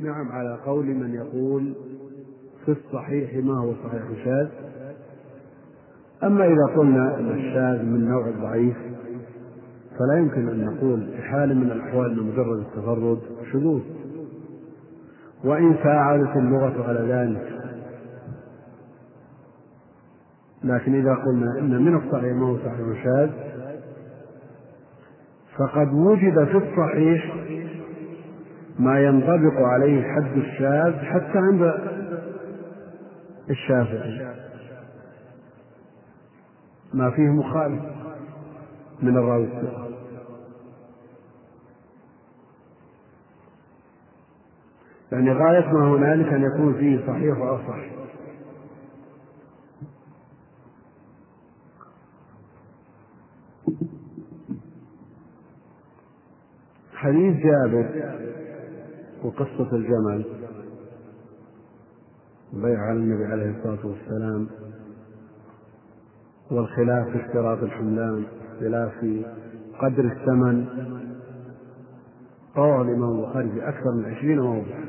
نعم على قول من يقول في الصحيح ما هو صحيح شاذ أما إذا قلنا أن الشاذ من نوع الضعيف فلا يمكن أن نقول في حال من الأحوال أن مجرد التفرد شذوذ. وإن ساعدت اللغة على ذلك. لكن إذا قلنا إن من الصحيح ما هو صحيح شاذ فقد وجد في الصحيح ما ينطبق عليه حد الشاذ حتى عند الشافعي. ما فيه مخالف من الراوي الثقة يعني غاية ما هنالك أن يكون فيه صحيح وأصح. حديث جابر وقصة الجمل. بيع على النبي عليه الصلاة والسلام والخلاف في اشتراط الحملان خلاف في قدر الثمن. رواه الإمام البخاري في أكثر من عشرين موضع.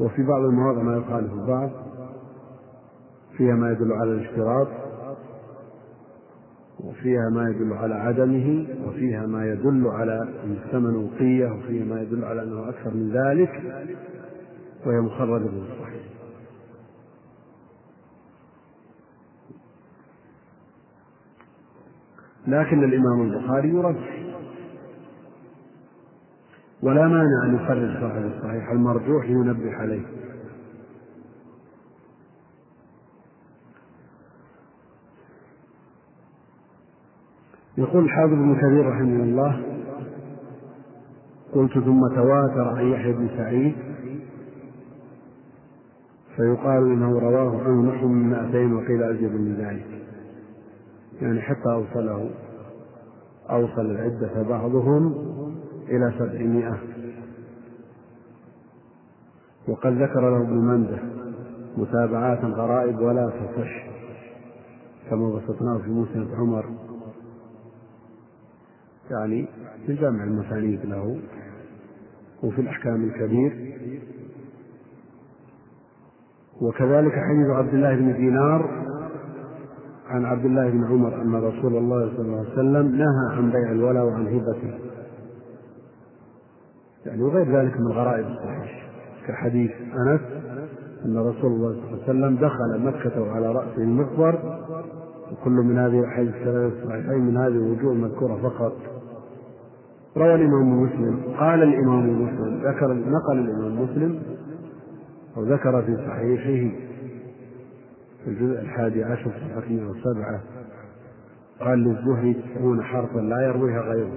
وفي بعض المواضع ما يخالف البعض فيها ما يدل على الاشتراط. وفيها ما يدل على عدمه وفيها ما يدل على أن الثمن وقية وفيها ما يدل على أنه أكثر من ذلك وهي مخرجة في الصحيح. لكن الإمام البخاري يرجح ولا مانع أن يخرج صاحب الصحيح المرجوح لينبه عليه. يقول الحافظ ابن كثير رحمه الله قلت ثم تواتر عن يحيى بن سعيد فيقال إنه رواه عنه نحو من مائتين وقيل أزيد من ذلك. يعني حتى أوصله أوصل العدة بعضهم إلى سبعمائة. وقد ذكر له ابن مندة متابعات غرائب ولا تصح كما بسطناه في مسند عمر. يعني في جامع المسانيد له وفي الأحكام الكبير. وكذلك حديث عبد الله بن دينار عن عبد الله بن عمر أن رسول الله صلى الله عليه وسلم نهى عن بيع الولا وعن هبته. يعني وغير ذلك من غرائب الصحيح كحديث أنس أن رسول الله صلى الله عليه وسلم دخل مكة وعلى رأسه المخبر وكل من هذه الأحاديث الثلاثة الصحيحين من هذه الوجوه المذكورة فقط. روى الإمام مسلم. قال الإمام مسلم. ذكر نقل الإمام مسلم أو ذكر في صحيحه في الجزء الحادي عشر صفحة 107 قال للزهري تسعون حرفا لا يرويها غيره.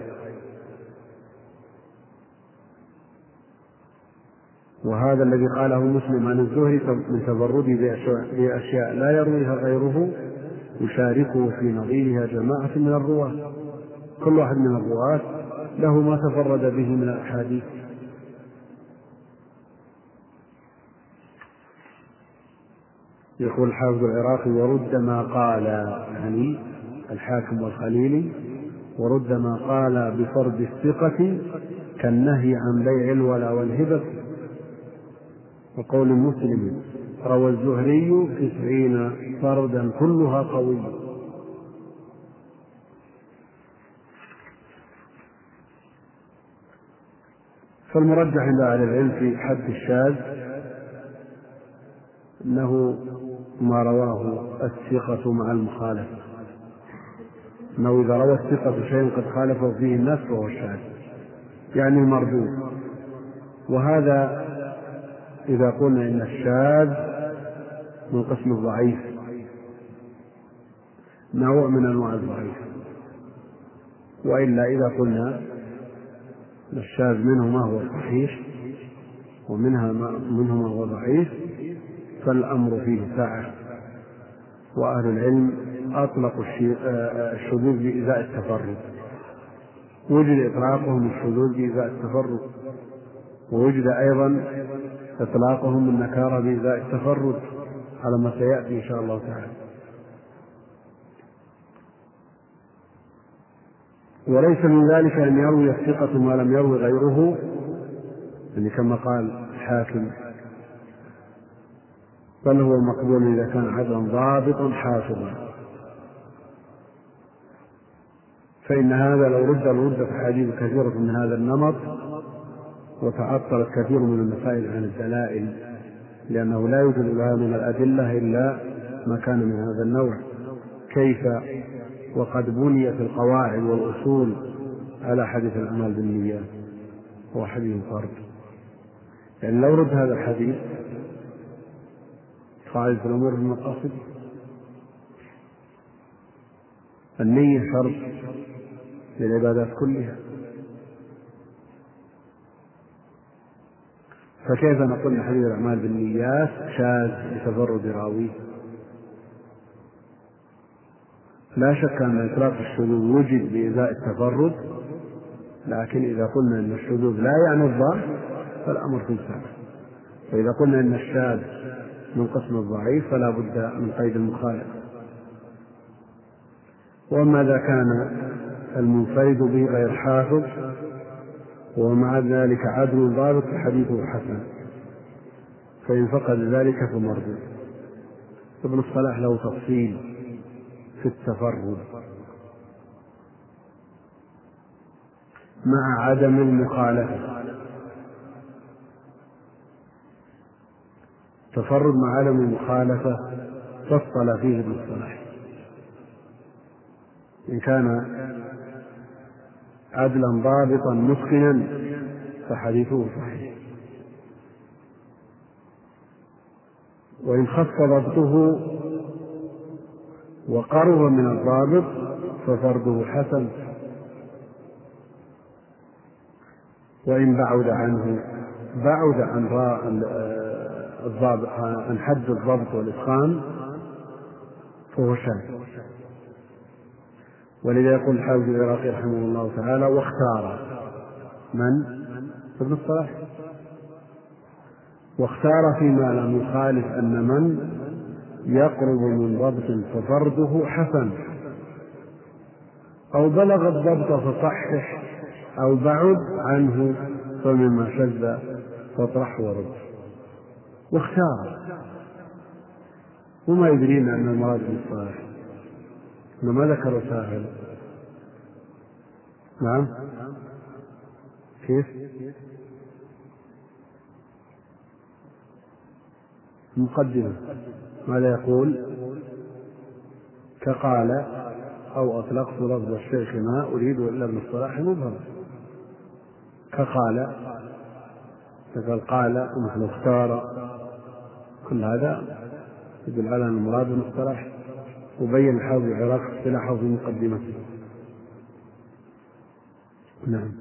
وهذا الذي قاله مسلم عن الزهري من تبرده بأشياء لا يرويها غيره يشاركه في نظيرها جماعة من الرواة. كل واحد من الرواة له ما تفرد به من الأحاديث. يقول الحافظ العراقي ورد قال يعني الحاكم والخليلي ورد ما قال بفرض الثقة كالنهي عن بيع الولا والهبة وقول مسلم روى الزهري تسعين فردا كلها قوية فالمرجح عند أهل العلم في حد الشاذ أنه ما رواه الثقة مع المخالفة أنه إذا روى الثقة شيئا قد خالفه فيه الناس فهو الشاذ. يعني المردود وهذا إذا قلنا إن الشاذ من قسم الضعيف. نوع من أنواع الضعيف. وإلا إذا قلنا الشاذ منه ما هو صحيح ومنها ما منه ما هو ضعيف فالأمر فيه سعة وأهل العلم أطلقوا الشذوذ بإزاء التفرد. وجد إطلاقهم الشذوذ بإزاء التفرد. ووجد أيضا إطلاقهم النكارة بإزاء التفرد على ما سيأتي إن شاء الله تعالى. وليس من ذلك أن يروي الثقة ما لم يروي غيره. يعني كما قال الحاكم بل هو مقبول إذا كان عدلا ضابطا حافظا. فإن هذا لو رد لردت أحاديث كثيرة من هذا النمط وتعطلت كثير من المسائل عن الدلائل لأنه لا يوجد لها من الأدلة إلا ما كان من هذا النوع. كيف وقد بنيت القواعد والأصول على حديث الأعمال بالنيات هو حديث فرد يعني لو رد هذا الحديث قاعدة الأمور بالمقاصد النية شرط للعبادات كلها. فكيف نقول حديث الأعمال بالنيات شاذ لتفرد راويه؟ لا شك أن إطلاق الشذوذ وجد بإزاء التفرد لكن إذا قلنا أن الشذوذ لا يعني الضعف فالأمر في سابق وإذا قلنا أن الشاذ من قسم الضعيف فلا بد من قيد المخالف. وأما إذا كان المنفرد به غير حافظ ومع ذلك عدل ضابط فحديثه حسن. فإن فقد ذلك فمردود ابن الصلاح له تفصيل في التفرد. مع عدم المخالفة. تفرد مع عدم المخالفة فصل فيه ابن الصلاح إن كان عدلا ضابطا متقنا فحديثه صحيح. وإن خف ضبطه وقرب من الضابط ففرده حسن. وإن بعد عنه بعد عن الضابط عن حد الضبط والإتقان فهو شاذ ولذا يقول الحافظ العراقي رحمه الله تعالى واختار. من؟ ابن الصلاح. واختار فيما لم يخالف أن من يقرب من ضبط ففرده حسن. أو بلغ الضبط فصحح أو بعد عنه فمما شذ فاطرح ورد. واختار. وما يدرينا أن المراد بالصالح ما ذكر ساهل نعم. كيف؟ مقدمة. ماذا يقول؟ كقال أو أطلقت لفظ الشيخ ما أريد إلا ابن الصلاح كقال فقال قال ومثل اختار. كل هذا يدل على أن المراد الصلاح. وبين الحافظ العراق اصطلاحه في مقدمته نعم.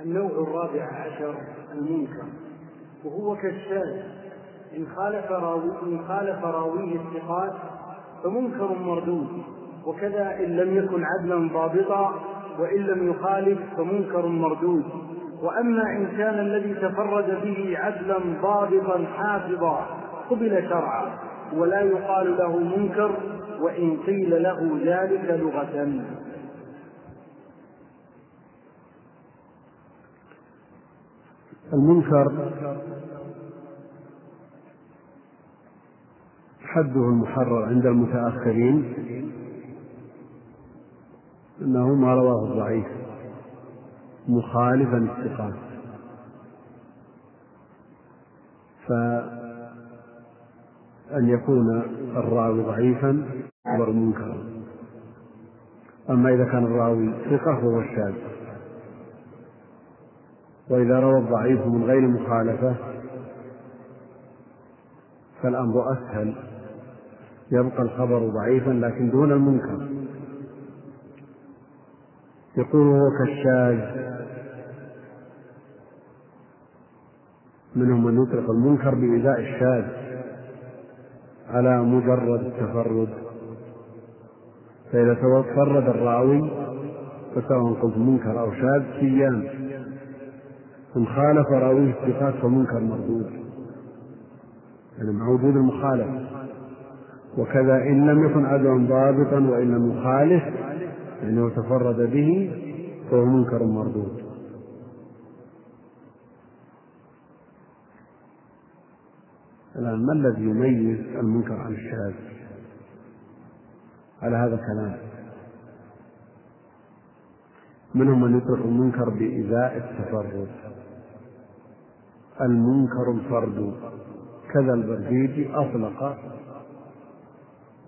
النوع الرابع عشر المنكر. وهو كالشاذ. إن خالف راوي إن خالف راويه الثقات فمنكر مردود. وكذا إن لم يكن عدلا ضابطا وإن لم يخالف فمنكر مردود. وأما إن كان الذي تفرد به عدلا ضابطا حافظا قبل شرعا ولا يقال له منكر وإن قيل له ذلك لغة. المنكر حده المحرر عند المتأخرين أنه ما رواه الضعيف مخالفا الثقات أن يكون الراوي ضعيفا يعتبر منكرا أما إذا كان الراوي ثقة فهو الشاذ. وإذا روى الضعيف من غير مخالفة فالأمر أسهل. يبقى الخبر ضعيفا لكن دون المنكر. يقول هو كالشاذ. منهم من يطلق المنكر بإيذاء الشاذ. على مجرد التفرد. فإذا تفرد الراوي فسواء قلت منكر أو شاذ سيان. إن خالف راويه الثقات فمنكر مردود. يعني مع وجود المخالفة وكذا إن لم يكن عدوا ضابطا وإن لم يخالف لأنه تفرد به فهو منكر مردود. الآن ما الذي يميز المنكر عن الشاذ؟ على هذا الكلام. منهم من يطلق المنكر بإزاء التفرد. المنكر الفرد. كذا البرديجي أطلق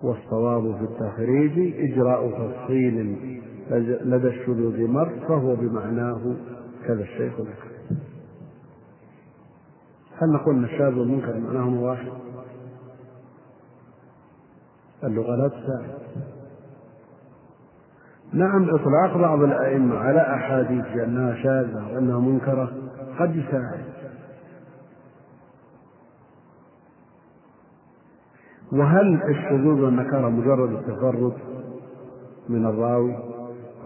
والصواب في التخريج إجراء تفصيل لدى الشذوذ مر فهو بمعناه كذا الشيخ. ذكر هل نقول أن الشاذ والمنكر معناهما واحد؟ اللغة لا تساعد. نعم إطلاق بعض الأئمة على أحاديث بأنها شاذة وأنها منكرة قد يساعد. وهل الشذوذ والنكارة مجرد التفرد من الراوي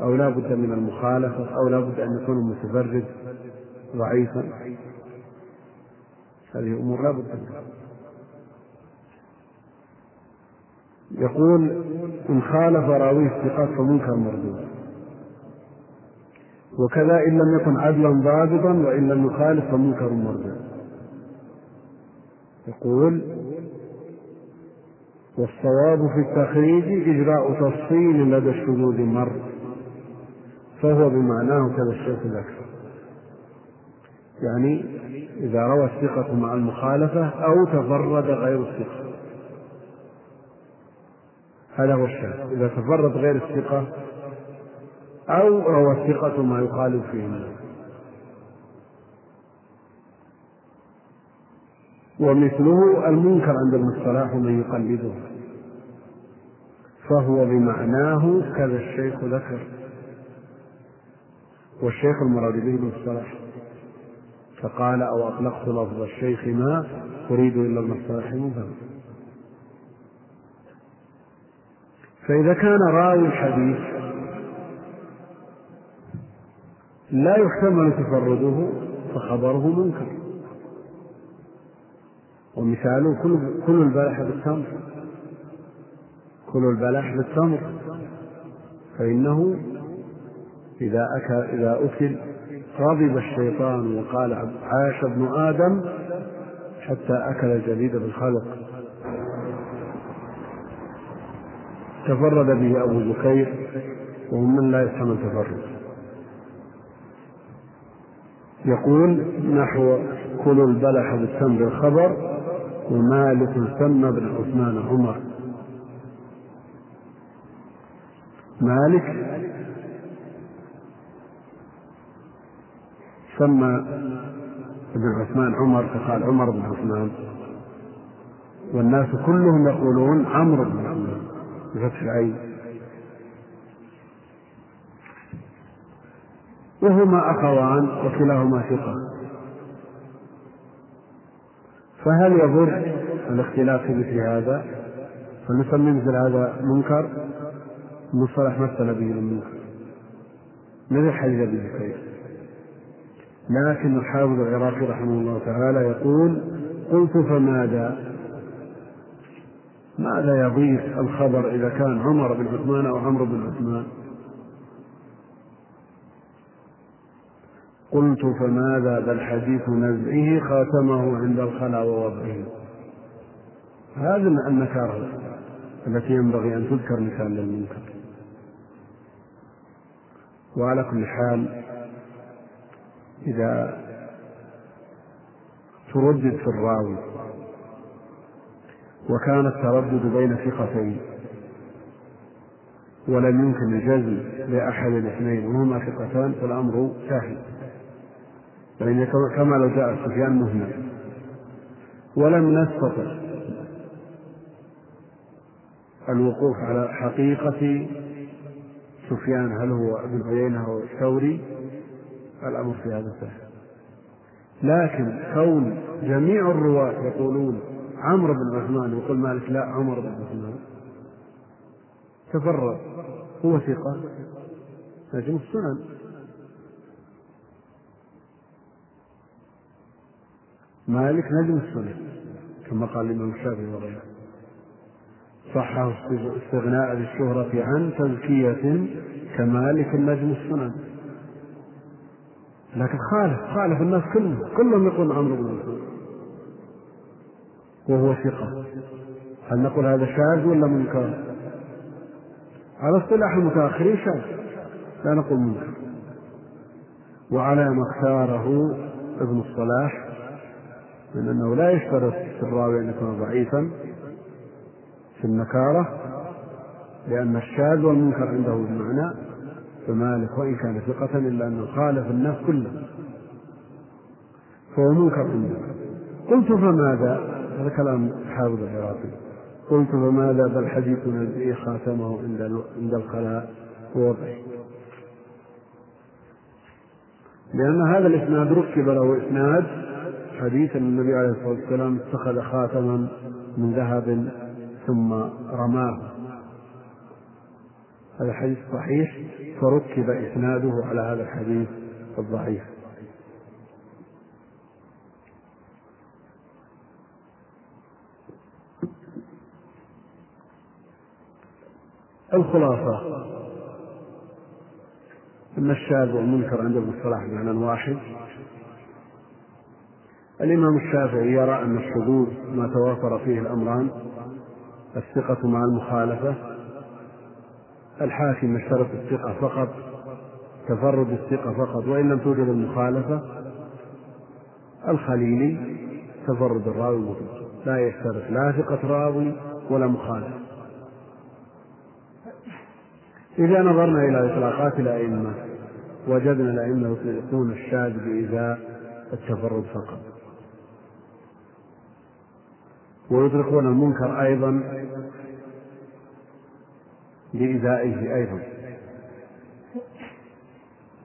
أو لا بد من المخالفة أو لا بد أن يكون المتفرد ضعيفا؟ هذه أمور لا بد منها. يقول إن خالف راويه الثقات فمنكر مردود. وكذا إن لم يكن عدلا ضابطا وإن لم يخالف فمنكر مردود. يقول والصواب في التخريج إجراء تفصيل لدى الشذوذ مر فهو بمعناه كذا الشيخ ذكر يعني إذا روى الثقة مع المخالفة أو تفرد غير الثقة. هذا هو الشاذ إذا تفرد غير الثقة أو روى الثقة ما يخالف فيه. الناس ومثله المنكر عند المصطلح من يقلده. فهو بمعناه كذا الشيخ ذكر. والشيخ المراد به المصطلح فقال أو أطلقت لفظ الشيخ ما أريد إلا المصطلح مفهم فإذا كان راوي الحديث لا يحتمل تفرده فخبره منكر. ومثاله كل كل البلح بالتمر. كل البلح بالتمر. فإنه إذا أكل إذا أكل غضب الشيطان وقال عاش ابن آدم حتى أكل الجديد بالخلق. تفرد به أبو بكير وهو من لا يفهم التفرد. يقول نحو كلوا البلح بالتمر الخبر ومالك سمى بن عثمان عمر. مالك سمى ابن عثمان عمر فقال عمر بن عثمان. والناس كلهم يقولون عمرو بن عثمان بفتح العين. وهما أخوان وكلاهما ثقة. فهل يضر الاختلاف في مثل هذا؟ فنسمي مثل هذا منكر؟ مصطلح مثل به المنكر. مثل حديث أبي بكير؟ لكن الحافظ العراقي رحمه الله تعالى يقول قلت فماذا؟ ماذا يضيف الخبر إذا كان عمر بن عثمان أو عمرو بن عثمان؟ قلت فماذا بل حديث نزعه خاتمه عند الخلا ووضعه. هذه النكارة التي ينبغي أن تذكر مثال للمنكر. وعلى كل حال إذا تردد في الراوي وكان التردد بين ثقتين ولم يمكن الجزم لأحد الاثنين وهما ثقتان فالأمر سهل. يعني كما لو جاء سفيان مهمل ولم نستطع الوقوف على حقيقة سفيان هل هو ابن عيينة أو الثوري؟ الأمر في هذا سهل. لكن كون جميع الرواة يقولون عمرو بن عثمان يقول مالك لا عمر بن عثمان. تفرد هو ثقة. نجم السنن. مالك نجم السنن كما قال الإمام الشافعي وغيره صحه استغناء بالشهرة عن تزكية كمالك نجم السنن لكن خالف خالف الناس كلهم كلهم يقولون عمرو بن مسعود. وهو ثقة. هل نقول هذا شاذ ولا منكر؟ على اصطلاح المتأخرين شاذ. لا نقول منكر. وعلى ما اختاره ابن الصلاح من أنه لا يشترط في الراوي أن يكون ضعيفا في النكارة لأن الشاذ والمنكر عنده بمعنى فمالك وإن كان ثقة إلا أنه خالف الناس كلهم فهو منكر عنده. قلت فماذا؟ هذا كلام حافظ العراقي قلت فماذا؟ بل حديث الذي خاتمه عند عند الخلاء. ووضعه لأن هذا الإسناد ركب له إسناد حديث أن النبي عليه الصلاة والسلام اتخذ خاتما من ذهب ثم رماه. هذا حديث صحيح فركب إسناده على هذا الحديث الضعيف. الخلاصة. أن الشاذ والمنكر عند ابن الصلاح بمعنى واحد. الإمام الشافعي يرى أن الشذوذ ما توافر فيه الأمران الثقة مع المخالفة الحاكم يشترط الثقة فقط تفرد الثقة فقط وإن لم توجد المخالفة الخليلي تفرد الراوي مطلق لا يشترط لا ثقة راوي ولا مخالفة. إذا نظرنا إلى إطلاقات الأئمة وجدنا الأئمة يطلقون الشاذ بإزاء التفرد فقط. ويطلقون المنكر أيضا بإزائه أيضا.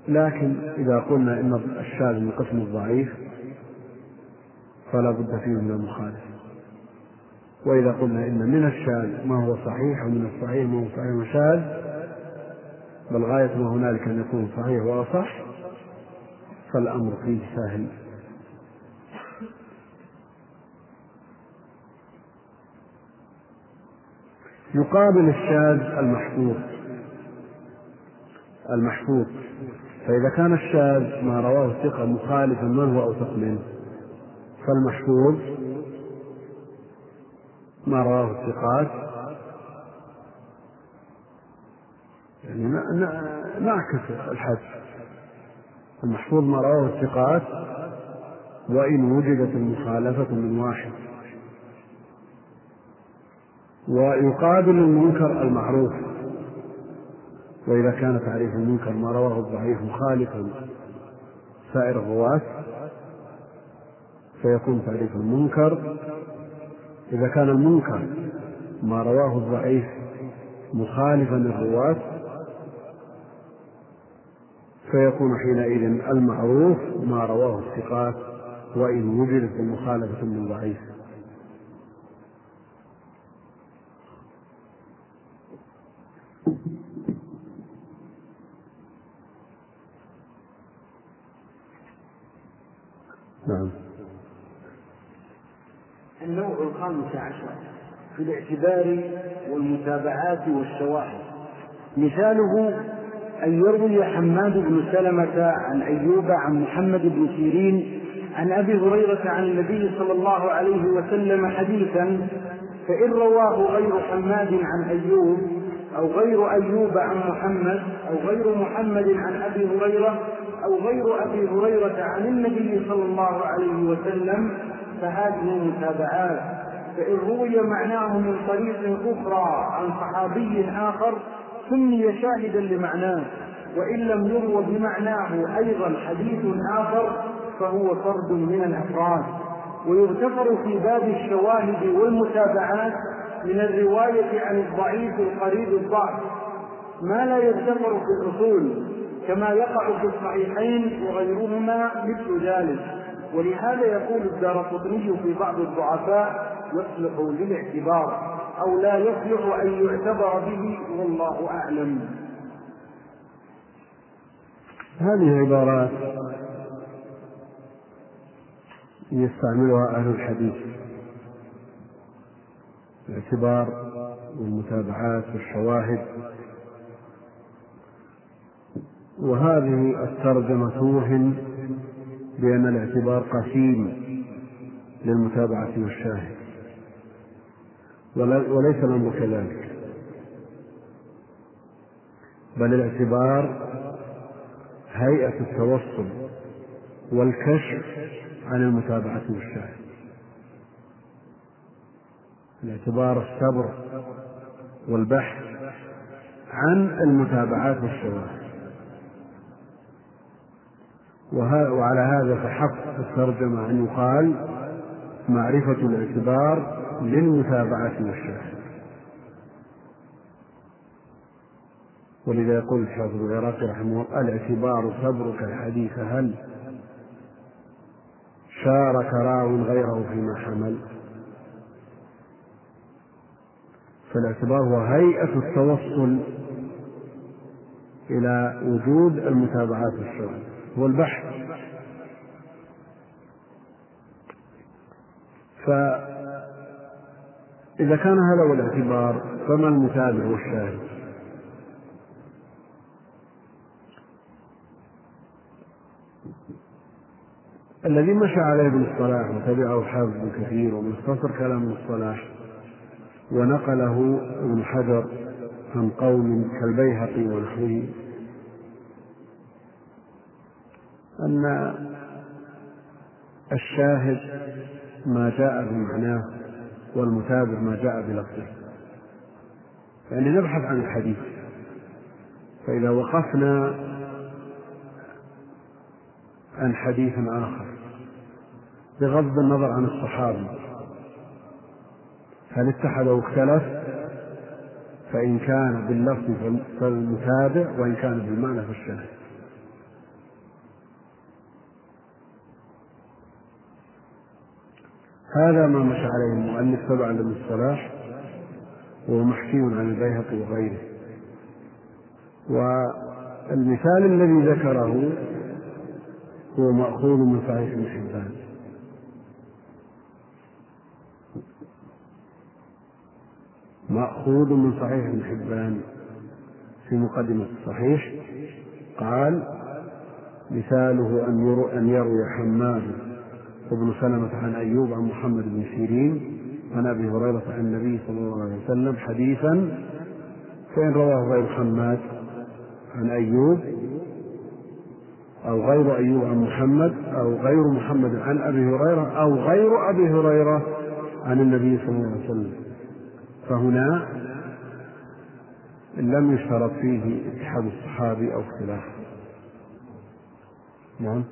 لكن إذا قلنا إن الشاذ من قسم الضعيف فلا بد فيه من المخالف وإذا قلنا إن من الشاذ ما هو صحيح ومن الصحيح ما هو صحيح وشاذ بل غاية ما هنالك أن يكون صحيح وأصح فالأمر فيه سهل يقابل الشاذ المحفوظ. المحفوظ. فإذا كان الشاذ ما رواه الثقة مخالفا من هو أوثق منه فالمحفوظ ما رواه الثقات يعني نعكس الحد المحفوظ ما رواه الثقات وإن وجدت المخالفة من واحد. ويقابل المنكر المعروف. وإذا كان تعريف المنكر ما رواه الضعيف مخالفا سائر الرواة فيكون تعريف المنكر. إذا كان المنكر ما رواه الضعيف مخالفا للرواة فيكون حينئذ المعروف ما رواه الثقات وإن وجدت المخالفة من ضعيف نعم النوع الخامس عشر في الاعتبار والمتابعات والشواهد. مثاله أن يروي حماد بن سلمة عن أيوب عن محمد بن سيرين عن أبي هريرة عن النبي صلى الله عليه وسلم حديثا فإن رواه غير حماد عن أيوب أو غير أيوب عن محمد أو غير محمد عن أبي هريرة أو غير أبي هريرة عن النبي صلى الله عليه وسلم فهذه متابعات. فإن روي معناه من طريق أخرى عن صحابي آخر سمي شاهدا لمعناه وإن لم يروى بمعناه أيضا حديث آخر فهو فرد من الأفراد. ويغتفر في باب الشواهد والمتابعات من الرواية عن الضعيف القريب الضعف. ما لا يغتفر في الأصول كما يقع في الصحيحين وغيرهما مثل ذلك. ولهذا يقول الدار في بعض الضعفاء يصلح للاعتبار أو لا يصلح أن يعتبر به والله أعلم. هذه عبارات يستعملها أهل الحديث الاعتبار والمتابعات والشواهد. وهذه الترجمة توهم بأن الاعتبار قسيم للمتابعة والشاهد. وليس الأمر كذلك. بل الاعتبار هيئة التوصل والكشف عن المتابعة والشاهد. الاعتبار الصبر والبحث عن المتابعات والشواهد. وعلى هذا فحق الترجمة أن يقال معرفة الاعتبار للمتابعة والشاهد ولذا يقول الحافظ العراقي رحمه الله الاعتبار صبرك الحديث هل شارك راو غيره فيما حمل؟ فالاعتبار هو هيئة التوصل إلى وجود المتابعات الشرعية هو البحث فإذا كان هذا هو الاعتبار فما المتابع والشاهد الذي مشى عليه ابن الصلاح وتبعه الحافظ بن كثير ومن اختصر كلام ابن الصلاح ونقله ابن حجر عن قوم كالبيهقي ونحوه. أن الشاهد ما جاء بمعناه والمتابع ما جاء بلفظه. يعني نبحث عن الحديث. فإذا وقفنا عن حديث آخر بغض النظر عن الصحابي هل اتحد واختلف فإن كان باللفظ فالمتابع وإن كان بالمعنى فالشاهد. هذا ما مشى عليه المؤلف تبعا لابن الصلاح وهو محكي عن البيهقي وغيره. والمثال الذي ذكره هو مأخوذ من صحيح ابن حبان. مأخوذ من صحيح ابن حبان في مقدمة الصحيح قال مثاله أن يروي حماد وابن سلمة عن أيوب عن محمد بن سيرين عن أبي هريرة عن النبي صلى الله عليه وسلم حديثا فإن رواه غير حماد عن أيوب أو غير أيوب عن محمد أو غير محمد عن أبي هريرة أو غير أبي هريرة عن النبي صلى الله عليه وسلم. فهنا لم يشترط فيه اتحاد الصحابي أو اختلافه نعم.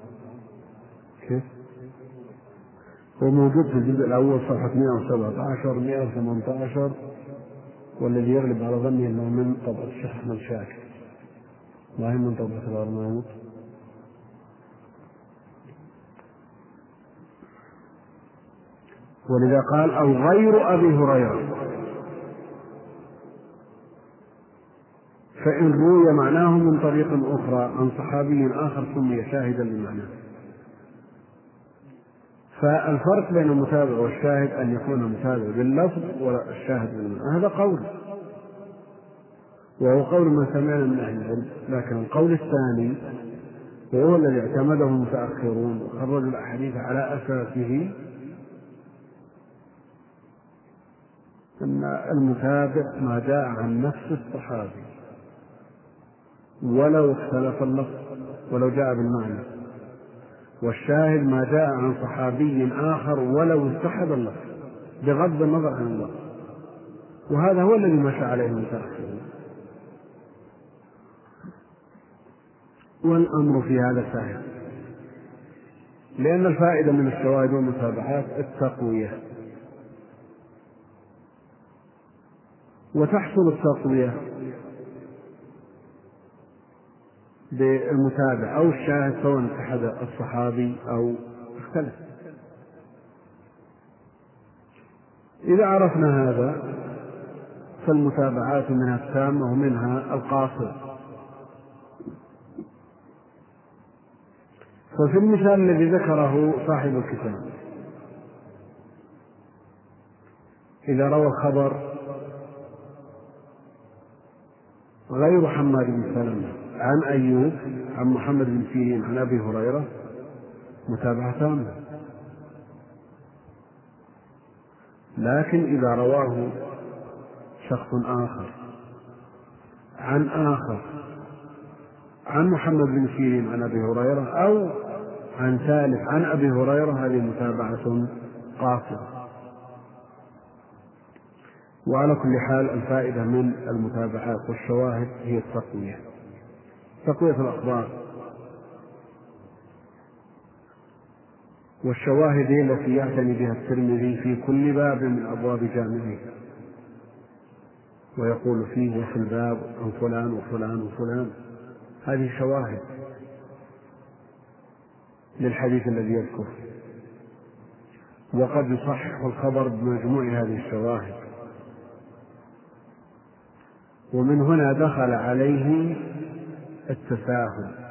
كيف؟ هو موجود في الجزء الأول صفحة 117 118 والذي يغلب على ظني أنه من طبعة الشيخ أحمد شاكر. ما هي من طبعة الأرناؤوط ولذا قال أو غير أبي هريرة. فإن روي معناه من طريق أخرى عن صحابي آخر سمي شاهدا لمعناه. فالفرق بين المتابع والشاهد أن يكون المتابع باللفظ والشاهد بالمعنى. هذا قول. وهو قول من سمعنا من أهل العلم. لكن القول الثاني وهو الذي اعتمده المتأخرون وخرجوا الأحاديث على أساسه أن المتابع ما جاء عن نفس الصحابي. ولو اختلف اللفظ ولو جاء بالمعنى. والشاهد ما جاء عن صحابي آخر ولو اتحد اللفظ بغض النظر عن اللفظ وهذا هو الذي مشى عليه المتأخرون والأمر في هذا سهل لأن الفائدة من الشواهد والمتابعات التقوية. وتحصل التقوية بالمتابع أو الشاهد سواء اتحد الصحابي أو اختلف. إذا عرفنا هذا فالمتابعات منها التامة ومنها القاصر. ففي المثال الذي ذكره صاحب الكتاب إذا روى الخبر غير حماد بن سلمة عن أيوب عن محمد بن سيرين عن أبي هريرة. متابعة تامة لكن إذا رواه شخص آخر. عن آخر. عن محمد بن سيرين عن أبي هريرة أو عن ثالث عن أبي هريرة هذه متابعة قاصرة. وعلى كل حال الفائدة من المتابعات والشواهد هي التقوية. تقوية الأخبار. والشواهد التي يعتني بها الترمذي في كل باب من أبواب جامعه. ويقول فيه وفي الباب عن فلان وفلان وفلان. هذه شواهد للحديث الذي يذكر. وقد يصحح الخبر بمجموع هذه الشواهد. ومن هنا دخل عليه التساهل.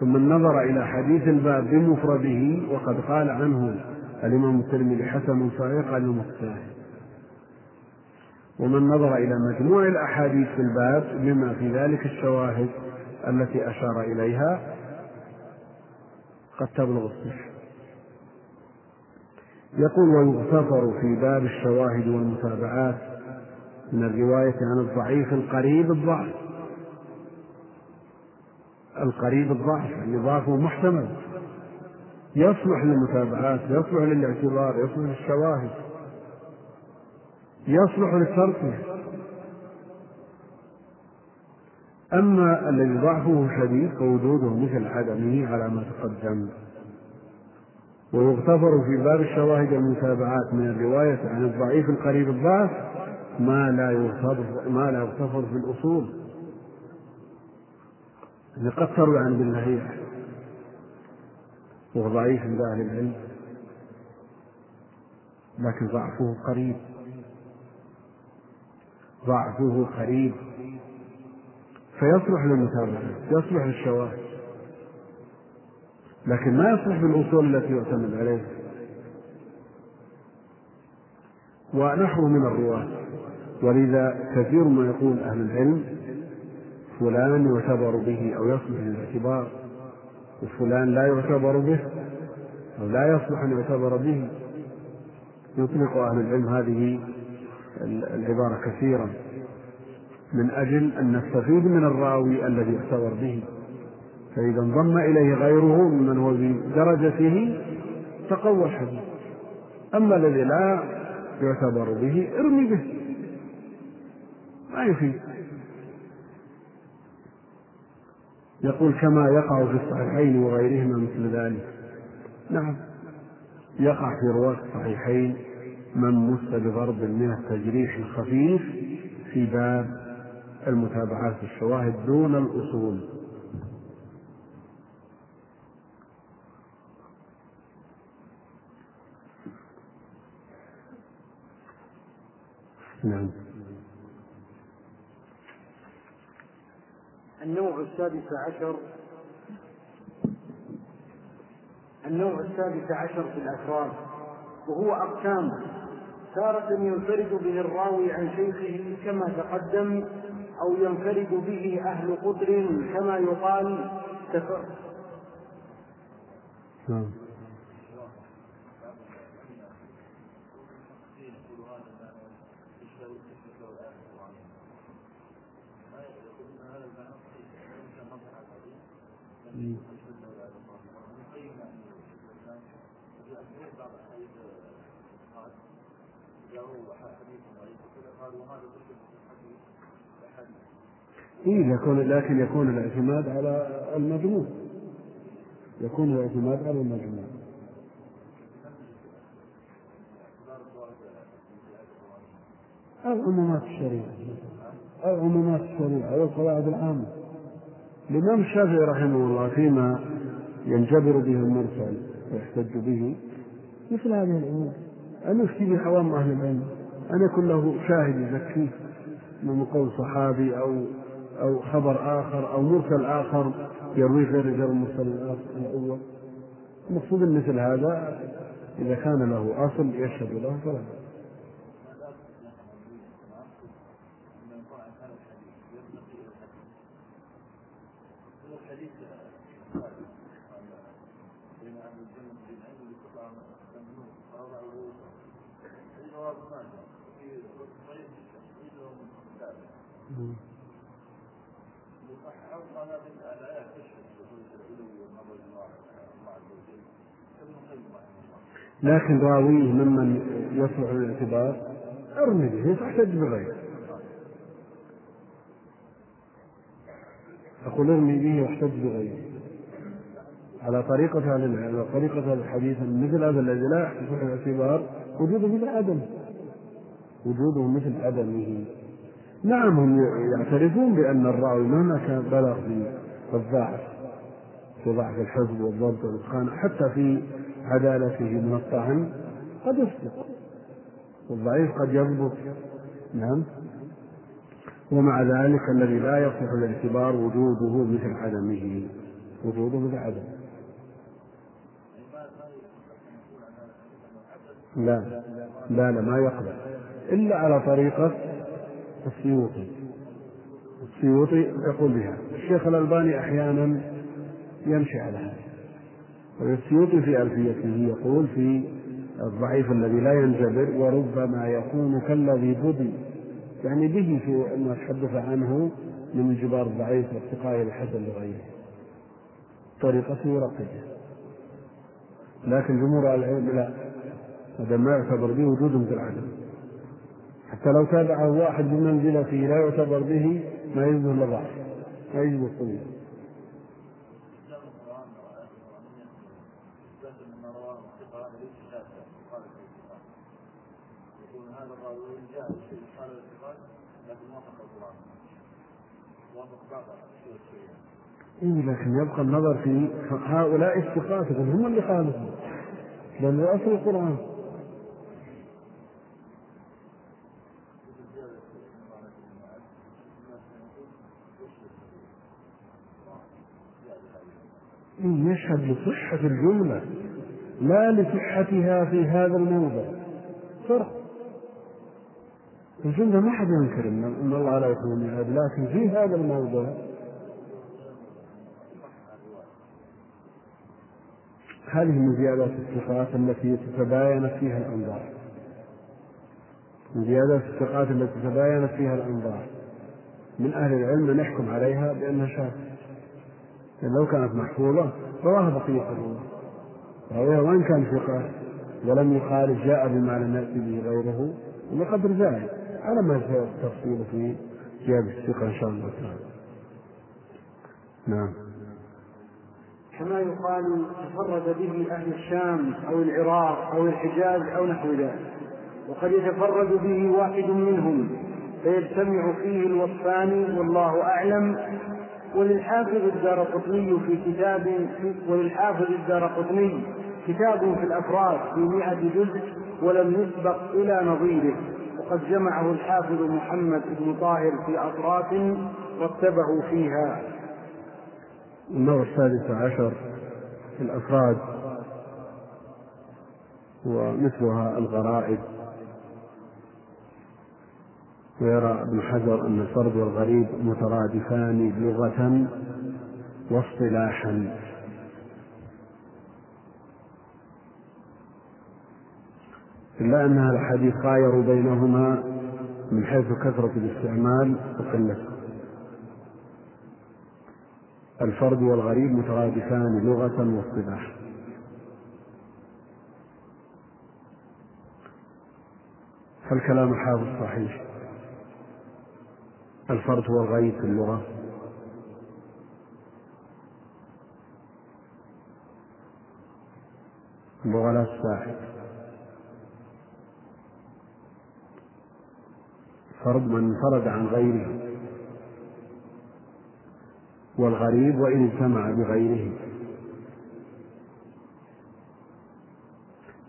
ثم النظر إلى حديث الباب بمفرده وقد قال عنه الإمام الترمذي حسن صحيح قال المتساهل ومن نظر إلى مجموع الأحاديث في الباب بما في ذلك الشواهد التي أشار إليها قد تبلغ الصفر يقول ويغتفر في باب الشواهد والمتابعات. من الرواية عن الضعيف القريب الضعف القريب الضعف يعني ضعفه محتمل. يصلح للمتابعات يصلح للاعتبار يصلح للشواهد يصلح للترك أما الذي ضعفه شديد فوجوده مثل عدمه على ما تقدم. ويغتفر في باب الشواهد والمتابعات من الرواية عن الضعيف القريب الضعف ما لا يغتفر ما لا يغتفر في الأصول. قد تروي عن ابن لهيعة وهو ضعيف عند أهل العلم. لكن ضعفه قريب. ضعفه قريب. فيصلح للمتابعة. يصلح للشواهد. لكن ما يصلح بالأصول التي يعتمد عليها. ونحو من الرواة. ولذا كثير ما يقول أهل العلم فلان يعتبر به أو يصلح للاعتبار وفلان لا يعتبر به أو لا يصلح أن يعتبر به. يطلق أهل العلم هذه العبارة كثيرا. من أجل أن نستفيد من الراوي الذي يعتبر به. فإذا انضم إليه غيره ممن هو بدرجته تقوى الحديث أما الذي لا يعتبر به ارمي به. ما يفيد. يقول كما يقع في الصحيحين وغيرهما مثل ذلك. نعم. يقع في رواة الصحيحين من مس بضرب من التجريح الخفيف في باب المتابعات الشواهد دون الأصول. نعم. النوع السادس عشر النوع السادس عشر في الأفراد وهو أقسام تارة ينفرد به الراوي عن شيخه كما تقدم أو ينفرد به أهل قدر كما يقال نعم. إيه يكون لكن يكون الاعتماد على المجموع. يكون الاعتماد على المجموع. أو عمومات الشريعة. أو عمومات الشريعة أو القواعد العامة. الإمام الشافعي رحمه الله فيما ينجبر به المرسل ويحتج به مثل هذه الأمور. أن يفتي بعوام أهل العلم. أن يكون له شاهد يزكيه من قول صحابي أو أو خبر آخر أو مرسل آخر يرويه غير رجال المرسل الأول. المقصود مثل هذا إذا كان له أصل يشهد له فلا لكن راويه ممن يصلح للاعتبار ارمي به فاحتج بغيره أقول ارمي به واحتج بغيره على طريقة أهل العلم على طريقة أهل الحديث مثل هذا الذي لا يصلح الاعتبار وجوده مثل عدم وجوده مثل عدمه. نعم هم يعترفون بأن الراوي مهما كان بلغ في الضعف في ضعف الحفظ والضبط والإتقان حتى في عدالته من الطعن قد يصدق. والضعيف قد يضبط. نعم. ومع ذلك الذي لا يصلح الاعتبار وجوده مثل عدمه وجوده مثل عدمه. لا لا لا ما يقبل. إلا على طريقة السيوطي. السيوطي يقول بها. الشيخ الألباني أحيانا يمشي على هذا. والسيوطي في ألفيته يقول في الضعيف الذي لا ينجبر وربما يكون كالذي بدي يعني به في ما تحدث عنه من انجبار الضعيف وارتقائه الحسن لغيره. طريقته يرقيه لكن جمهور العلم لا. هذا ما يعتبر به وجود مثل العدم. حتى لو تابعه واحد بمنزلته لا يعتبر به ما يجوز إلا ضعف ما يجوز الطويل إيه لكن يبقى النظر في هؤلاء الثقات هم اللي خالفوا لأن أصل القرآن. يشهد لصحة الجملة لا لصحتها في هذا الموضع. فرق الجملة ما حد ينكر ان الله لا يكون الميعاد لكن في هذا الموضع هذه من زيادات الثقات التي تتباين فيها الأنظار. من زيادات الثقات التي تتباينت فيها الأنظار. من أهل العلم من يحكم عليها بأنها شاذة. لو كانت محفوظة رواها بقية الرواة راويها وإن كان ثقة ولم يخالف جاء بما لم يأتي به غيره وبقدر ذلك. على ما التفصيل في زيادة الثقة إن شاء الله تعالى. نعم. كما يقال تفرد به أهل الشام أو العراق أو الحجاز أو نحو ذلك. وقد يتفرد به واحد منهم فيجتمع فيه الوصفان والله أعلم. وللحافظ الدار قطني في كتاب وللحافظ الدار قطني كتاب في الأفراد في مئة جزء ولم يسبق إلى نظيره. وقد جمعه الحافظ محمد بن طاهر في أطراف رتبه فيها. النوع السادس عشر في الأفراد ومثلها الغرائب. ويرى ابن حجر أن الفرد والغريب مترادفان لغة واصطلاحا. إلا أن الحديث خايروا بينهما من حيث كثرة الاستعمال وقلته الفرد والغريب مترادفان لغة واصطلاحا فالكلام الحافظ صحيح. الفرد هو الغريب في اللغة. اللغة لا تساعد. فرد من انفرد عن غيره. والغريب وإن اجتمع بغيره.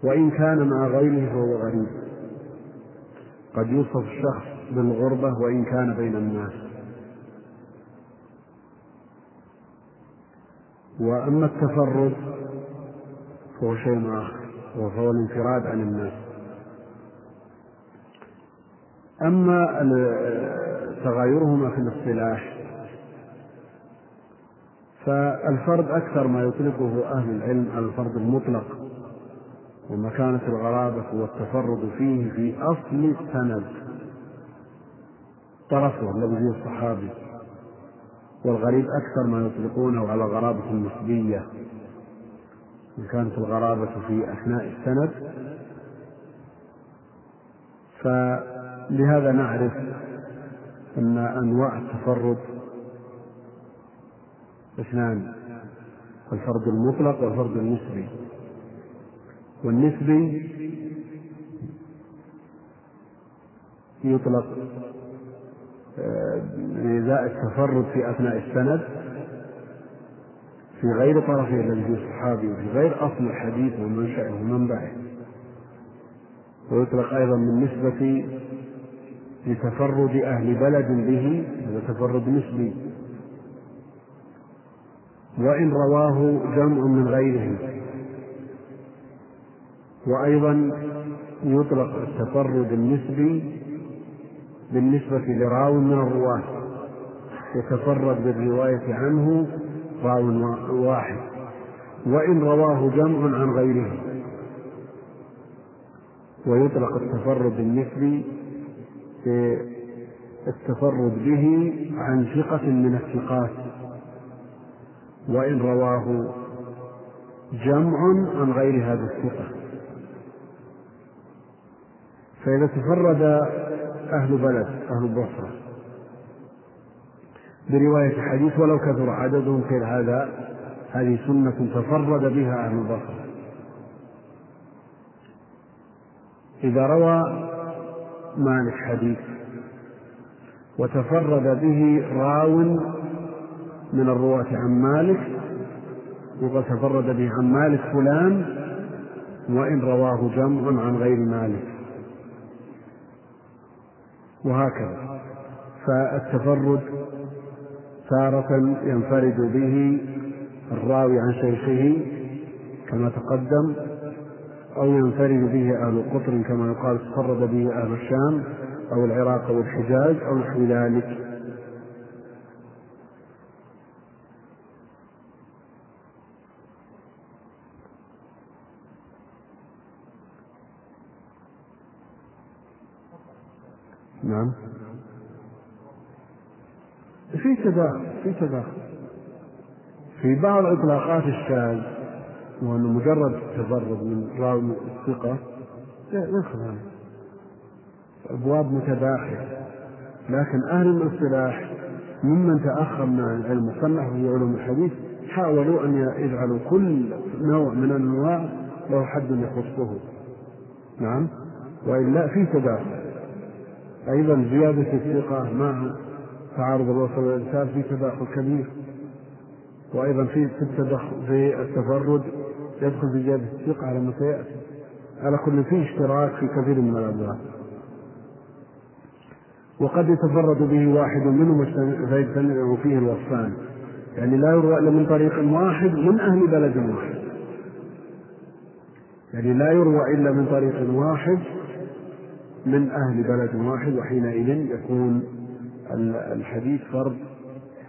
وإن كان مع غيره فهو غريب. قد يوصف الشخص بالغربة وإن كان بين الناس. وأما التفرد فهو شيء آخر وهو الانفراد عن الناس. أما تغايرهما في الاصطلاح فالفرد أكثر ما يطلقه أهل العلم على الفرد المطلق ومكانة الغرابة والتفرد فيه في أصل السند. طرفه الذي فيه الصحابي. والغريب أكثر ما يطلقونه على غرابة النسبية. إن كانت الغرابة في أثناء السند. فلهذا نعرف أن أنواع التفرد اثنان الفرد المطلق والفرد النسبي. والنسبي يطلق التفرد في أثناء السند في غير طرفه الذي في الصحابي وفي غير أصل الحديث ومنشأه ومنبعه. ويطلق أيضا بالنسبة لتفرد أهل بلد به هذا تفرد نسبي. وإن رواه جمع من غيره. وأيضا يطلق التفرد النسبي بالنسبة لراو من الرواة. يتفرد بالرواية عنه راو واحد. وإن رواه جمع عن غيره. ويطلق التفرد النسبي التفرد به عن ثقة من الثقات. وإن رواه جمع عن غير هذا الثقة. فإذا تفرد أهل بلد أهل البصرة برواية حديث ولو كثر عددهم في هذا هذه سنة تفرد بها أهل البصرة إذا روى مالك حديث وتفرد به راو من الرواة عن مالك وقد تفرد به عن مالك فلان وإن رواه جمع عن غير مالك. وهكذا. فالتفرد تارة ينفرد به الراوي عن شيخه كما تقدم أو ينفرد به أهل قطر كما يقال تفرد به أهل الشام أو العراق أو الحجاز أو نحو ذلك. نعم. في تداخل في تداخل في بعض إطلاقات الشاذ وأنه مجرد تفرد من راوي الثقة. يدخل هذا أبواب متداخلة لكن أهل الاصطلاح ممن تأخر من العلم وصنفوا في علوم الحديث حاولوا أن يجعلوا كل نوع من الأنواع له حد يخصه. نعم. وإلا في تداخل. أيضا زيادة الثقة مع تعارض الوصل والإرسال في تداخل كبير وأيضا في التدخل في التفرد يدخل في زيادة الثقة على ما سيأتي. على كل فيه اشتراك في كثير من الأبواب. وقد يتفرد به واحد منهم فيجتمع فيه الوصفان. يعني لا يروى إلا من طريق واحد من أهل بلد واحد. يعني لا يروى إلا من طريق واحد من أهل بلد واحد وحينئذ يكون الحديث فرد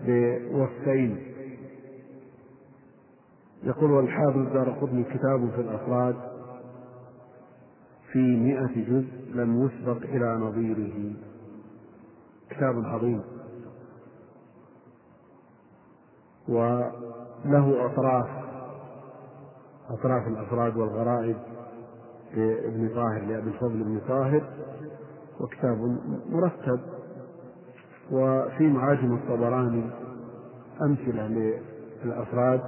بوصفين. يقول والحافظ دار قطني كتاب في الأفراد في مئة جزء لم يسبق إلى نظيره. كتاب عظيم. وله أطراف أطراف الأفراد والغرائب. لابن طاهر لأبي الفضل بن طاهر وكتاب مرتب. وفي معاجم الطبراني أمثلة للأفراد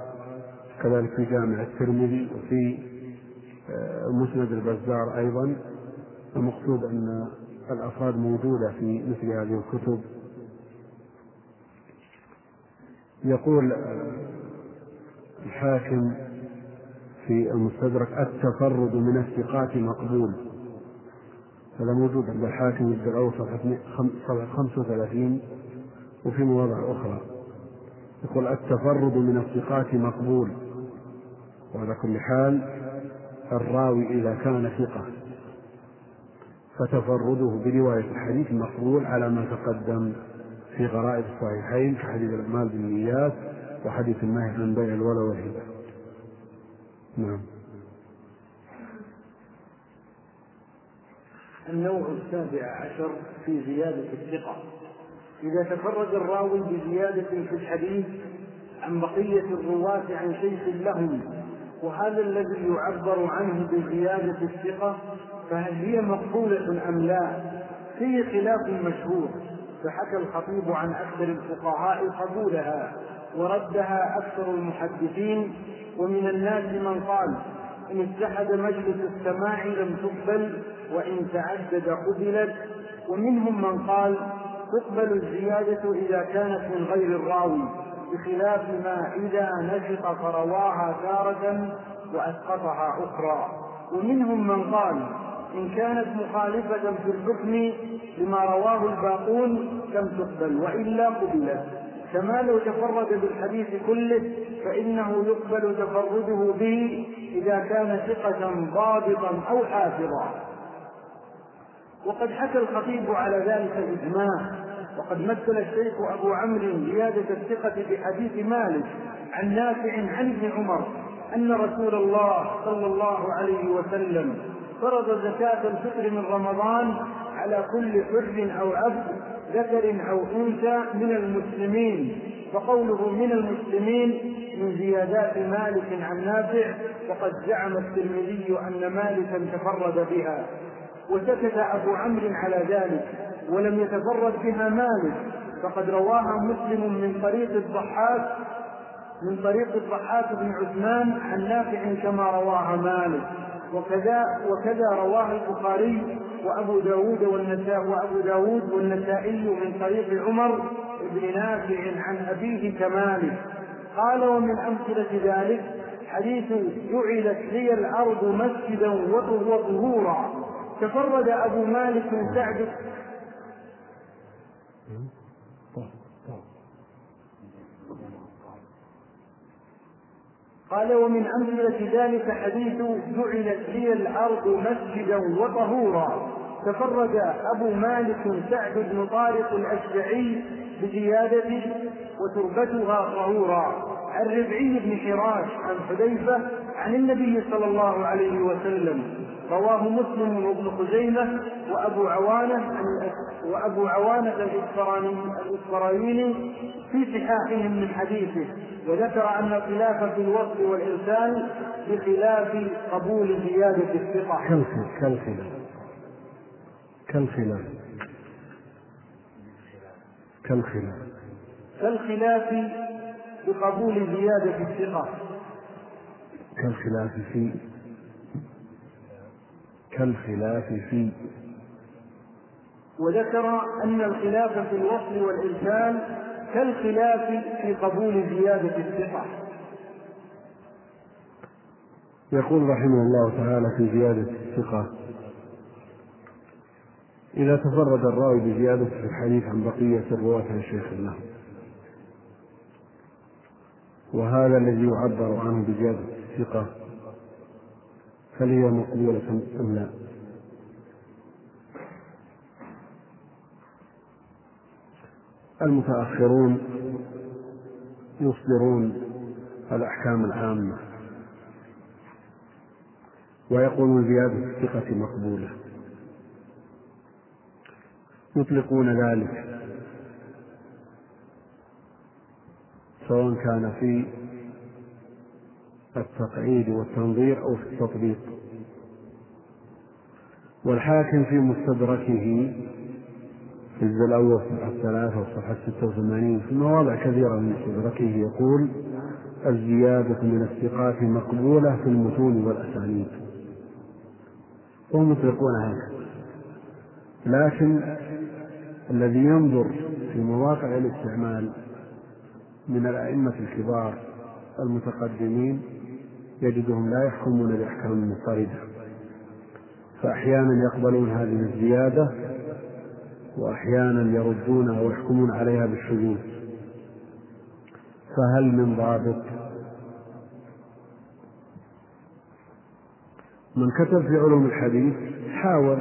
كذلك في جامع الترمذي وفي آه، مسند البزار أيضا. المقصود أن الأفراد موجودة في مثل هذه الكتب. يقول الحاكم في المستدرك التفرد من الثقات مقبول. هذا موجود عند الحاكم الأول صفحة 35 وفي مواضع أخرى. يقول التفرد من الثقات مقبول. وعلى كل حال الراوي إذا كان ثقة. فتفرده برواية الحديث مقبول على ما تقدم في غرائب الصحيحين كحديث الأعمال بالنيات وحديث النهي عن بيع الولا والهبة نعم النوع السابع عشر في زيادة الثقة إذا تفرد الراوي بزيادة في الحديث عن بقية الرواة عن شيخ لهم وهذا الذي يعبر عنه بزيادة الثقة فهل هي مقبولة أم لا؟ فيه خلاف مشهور فحكى الخطيب عن أكثر الفقهاء قبولها وردها أكثر المحدثين ومن الناس من قال إن اتحد مجلس السماع لم تقبل وإن تعدد قبلت. ومنهم من قال تقبل الزيادة إذا كانت من غير الراوي بخلاف ما إذا نشط فرواها تارة وأسقطها أخرى. ومنهم من قال إن كانت مخالفة في الحكم لما رواه الباقون لم تقبل وإلا قبلت. كما لو تفرد بالحديث كله فإنه يقبل تفرده به إذا كان ثقة ضابطا أو حافظا. وقد حكى الخطيب على ذلك إجماع وقد مثل الشيخ أبو عمرو زيادة الثقة بحديث مالك عن نافع عن ابن عمر أن رسول الله صلى الله عليه وسلم فرض زكاة الفطر من رمضان على كل حر أو عبد ذكر أو أنثى من المسلمين فقوله من المسلمين من زيادات مالك عن نافع وقد زعم الترمذي أن مالكا تفرد بها. وسكت أبو عمرو على ذلك ولم يتفرد بها مالك فقد رواها مسلم من طريق الضحاك من طريق الضحاك بن عثمان عن نافع كما رواها مالك. وكذا وكذا رواه البخاري وأبو داود والنساء وأبو داود والنسائي من طريق عمر بن نافع عن أبيه كمالك قال ومن أمثلة ذلك حديث جعلت لي الأرض مسجدا وطهورا تفرد أبو مالك من سعد قال ومن أمثلة ذلك حديث جعلت لي الأرض مسجدا وطهورا. تفرد أبو مالك سعد بن طارق الأشجعي بزيادة وتربتها طهورا. عن ربعي بن حراش عن حذيفة عن النبي صلى الله عليه وسلم. رواه مسلم وابن خزيمة وأبو عوانة وأبو عوانة الإسرائيلي في صحاحهم من حديثه. وذكر أن الخلاف في الوصف والإرسال بخلاف قبول زيادة الثقة. كالخلاف كالخلاف كالخلاف كالخلاف بقبول زيادة الثقة. كالخلاف في كالخلاف في وذكر أن الخلاف في الوصل والإرسال كالخلاف في قبول زيادة الثقة يقول رحمه الله تعالى في زيادة الثقة إذا تفرد الراوي بزيادة في الحديث عن بقية الرواة عن شيخ له وهذا الذي يعبر عنه بزيادة الثقة هل هي مقبولة أم لا؟ المتأخرون يصدرون الأحكام العامة ويقولون زيادة الثقة مقبولة. يطلقون ذلك سواء كان في التقعيد والتنظير أو في التطبيق. والحاكم في مستدركه الجزء الأول صفحة ثلاثة وصفحة ستة وثمانين في مواضع كثيرة من مستدركه يقول الزيادة من الثقات مقبولة في المتون والأسانيد. هم يطلقون هذا. لكن الذي ينظر في مواقع الاستعمال من الأئمة الكبار المتقدمين يجدهم لا يحكمون بأحكام مضطردة فأحيانا يقبلون هذه الزيادة وأحيانا يردونها ويحكمون عليها بالشذوذ. فهل من ضابط من كتب في علوم الحديث حاول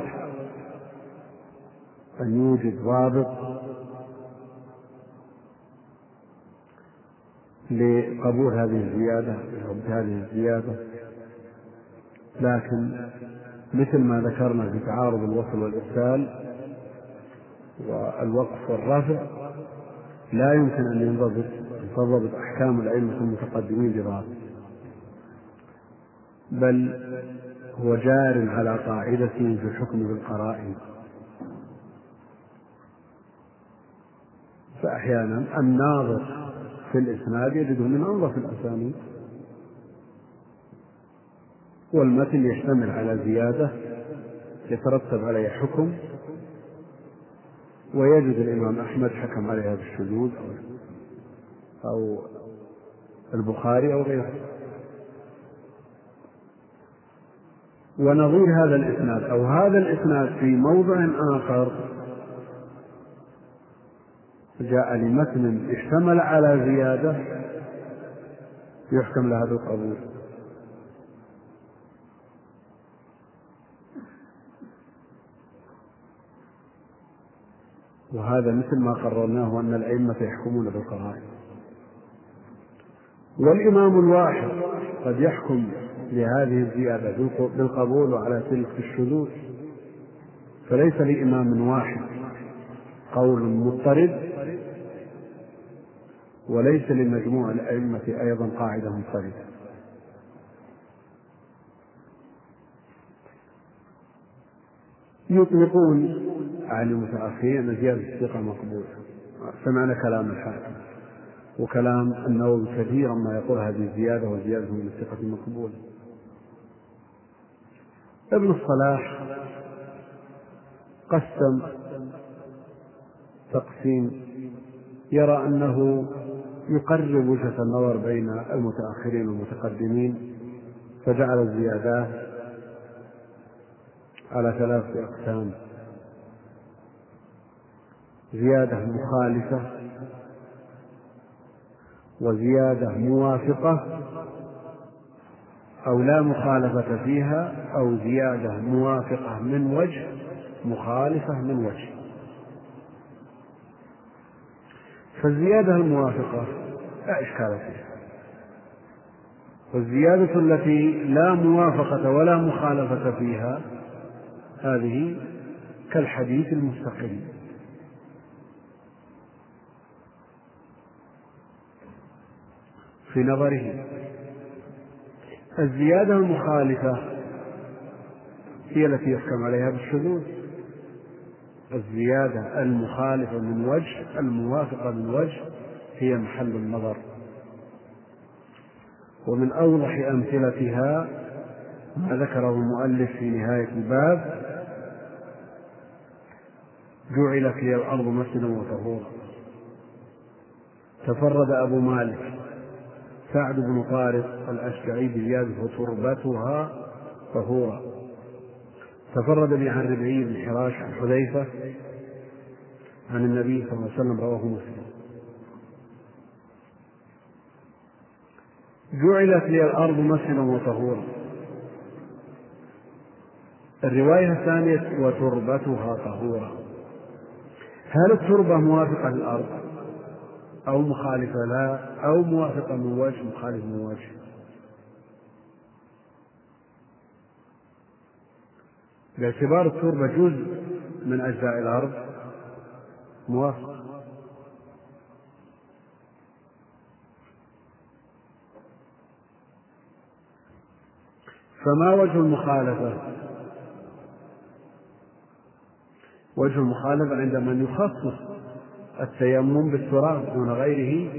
أن يوجد ضابط لقبول هذه الزيادة هذه الزيادة. لكن مثل ما ذكرنا في تعارض الوصل والإرسال والوقف والرفع لا يمكن أن ينضبط تنضبط أحكام الأئمة المتقدمين ببعض بل هو جار على قاعدته في الحكم بالقرائن. فأحيانا الناظر في الإسناد يجده من أنظف الأسانيد. والمتن يشتمل على زيادة يترتب عليه حكم ويجد الإمام أحمد حكم عليها بالشذوذ أو أو البخاري أو غيره. ونظير هذا الإسناد أو هذا الإسناد في موضع آخر جاء لمتن اشتمل على زيادة يحكم لها بالقبول. وهذا مثل ما قررناه أن الأئمة يحكمون بالقرائن. والإمام الواحد قد يحكم لهذه الزيادة بالقبول وعلى تلك الشذوذ. فليس لإمام واحد قول مضطرد وليس لمجموع الأئمة أيضا قاعدة منفردة. يطلقون. عن المتأخرين أن زيادة الثقة مقبولة. سمعنا كلام الحاكم وكلام النووي كثيرا ما يقول هذه الزيادة وزيادة من الثقة مقبولة. ابن الصلاح قسم تقسيم يرى أنه يقرب وجهة النظر بين المتأخرين والمتقدمين فجعل الزيادات على ثلاثة أقسام. زيادة مخالفة وزيادة موافقة أو لا مخالفة فيها أو زيادة موافقة من وجه مخالفة من وجه. فالزيادة الموافقة لا إشكال فيها. والزيادة التي لا موافقة ولا مخالفة فيها هذه كالحديث المستقل في نظره الزيادة المخالفة هي التي يحكم عليها بالشذوذ. الزيادة المخالفة من وجه الموافقة من وجه هي محل النظر. ومن أوضح أمثلتها ما ذكره المؤلف في نهاية الباب. جعلت لي الأرض مسجدا وطهورا. تفرد أبو مالك سعد بن طارق الأشجعي بزيادة وتربتها طهورا. تفرد به عن ربعي بن حراش عن حذيفة عن النبي صلى الله عليه وسلم رواه مسلم. جعلت لي الأرض مسجدا وطهورا. الرواية الثانية وتربتها طهورا. هل التربة موافقة للأرض؟ أو مخالفة لها أو موافقة من وجه مخالفة من وجه؟ باعتبار التربة جزء من أجزاء الأرض موافق فما وجه المخالفة؟ وجه المخالفة عند من يخصص التيمم بالتراب دون غيره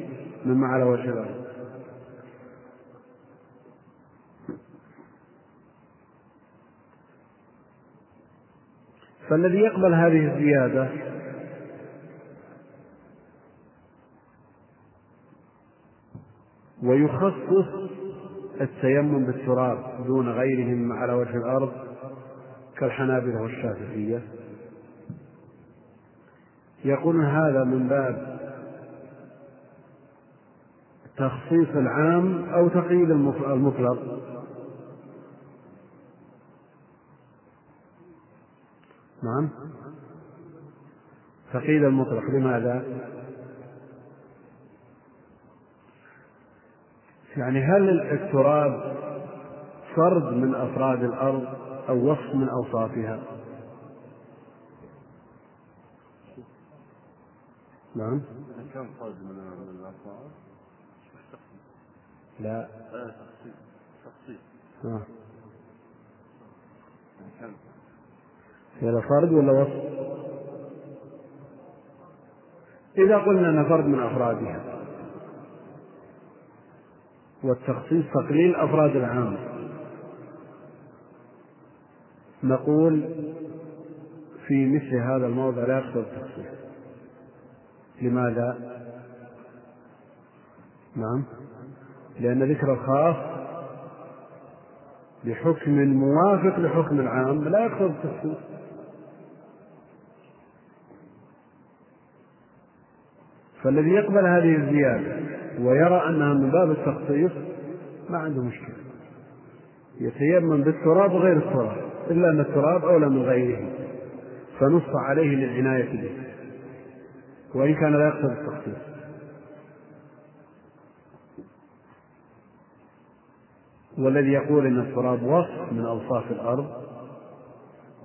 مما على وجه الأرض. فالذي يقبل هذه الزيادة ويخصص التيمم بالتراب دون غيرهم على وجه الأرض كالحنابلة والشافعية. يقولون هذا من باب تخصيص العام أو تقييد المطلق. نعم. تقييد المطلق لماذا؟ يعني هل التراب فرد من أفراد الأرض أو وصف من أوصافها؟ نعم. كم فرد من الأفراد؟ لا. تخصيص. ها كم؟ هي فرد ولا وصف؟ إذا قلنا أن فرد من أفرادها. والتخصيص تقليل أفراد العام. نقول في مثل هذا الموضع لا يقصد التخصيص. لماذا؟ نعم. لأن ذكر الخاص بحكم موافق لحكم العام لا يقصد التخصيص فالذي يقبل هذه الزيادة ويرى أنها من باب التخصيص ما عنده مشكلة. يتيمم بالتراب وغير التراب إلا أن التراب أولى من غيره فنص عليه للعناية به. وإن كان لا يقصد التخصيص والذي يقول إن التراب وصف من أوصاف الأرض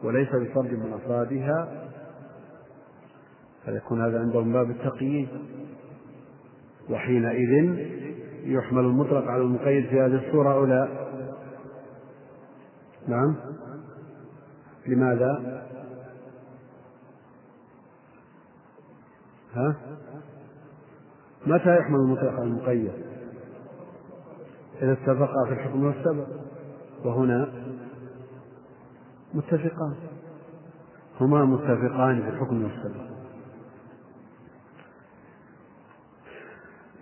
وليس بفرد من أفرادها فيكون هذا عندهم باب التقييد وحينئذ يحمل المطلق على المقيد في هذه الصورة أو لا؟ نعم لماذا؟ ها؟ متى يحمل المطلق على المقيد؟ إذا اتفقا في الحكم والسبب وهنا متفقان. هما متفقان في الحكم والسبب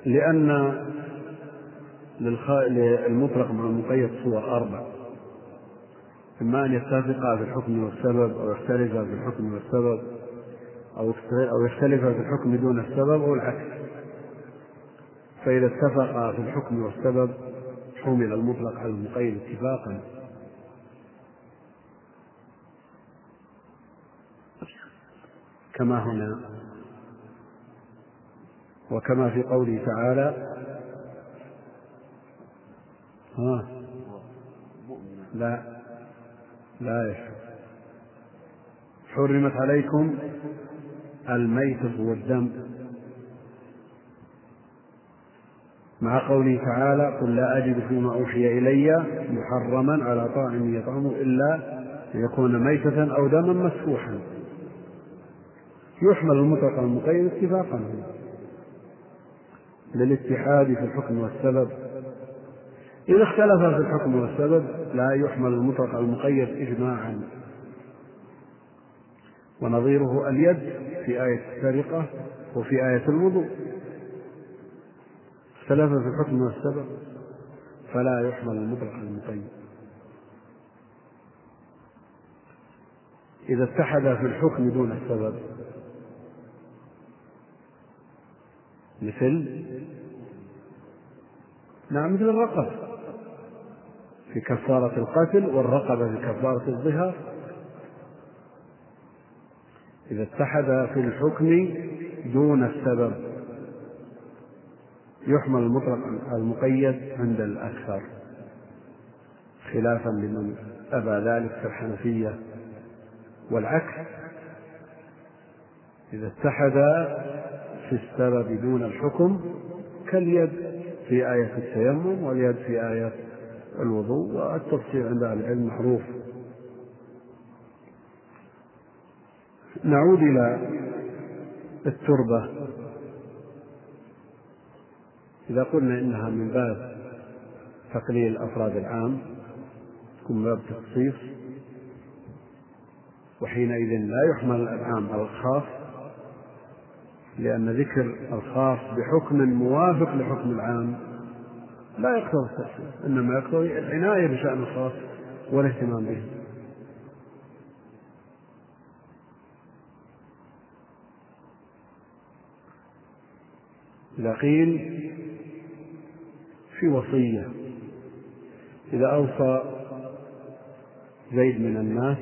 لأن للمطلق مع المقيد صور أربع. إما أن يتفقا في الحكم والسبب أو يختلفا في الحكم والسبب أو أو يختلفا في الحكم دون السبب أو العكس. فإذا اتفقا في الحكم والسبب حمل المطلق على المقيد اتفاقا. كما هنا. وكما في قوله تعالى ها؟ لا. لا يشهد حرمت عليكم الميتة والدم مع قوله تعالى قل لا أجد فيما أوحي إلي محرما على طاعم يطعمه إلا أن يكون ميتة أو دما مسفوحا. يحمل المطلق المقيد اتفاقا للاتحاد في الحكم والسبب. إذا اختلف في الحكم والسبب لا يحمل المطلق المقيد إجماعا. ونظيره اليد في آية السرقة وفي آية الوضوء. اختلف في الحكم والسبب فلا يحمل المطلق المقيد. إذا اتحد في الحكم دون السبب مثل نعم مثل الرقبة في كفارة القتل والرقبة في كفارة الظهر إذا اتحد في الحكم دون السبب. يحمل المطلق المقيد عند الأكثر خلافا لمن أبى ذلك في الحنفية. والعكس إذا اتحد في السبب دون الحكم كاليد في آية التيمم واليد في آية الوضوء والتفصيل عند أهل العلم معروف نعود إلى التربة. إذا قلنا إنها من باب تقليل أفراد العام تكون باب تخصيص وحينئذ لا يحمل العام على الخاص لأن ذكر الخاص بحكم موافق لحكم العام لا يقتضي التخصيص إنما يقتضي العناية بشأن الخاص والاهتمام به. قيل في وصية. إذا أوصى زيد من الناس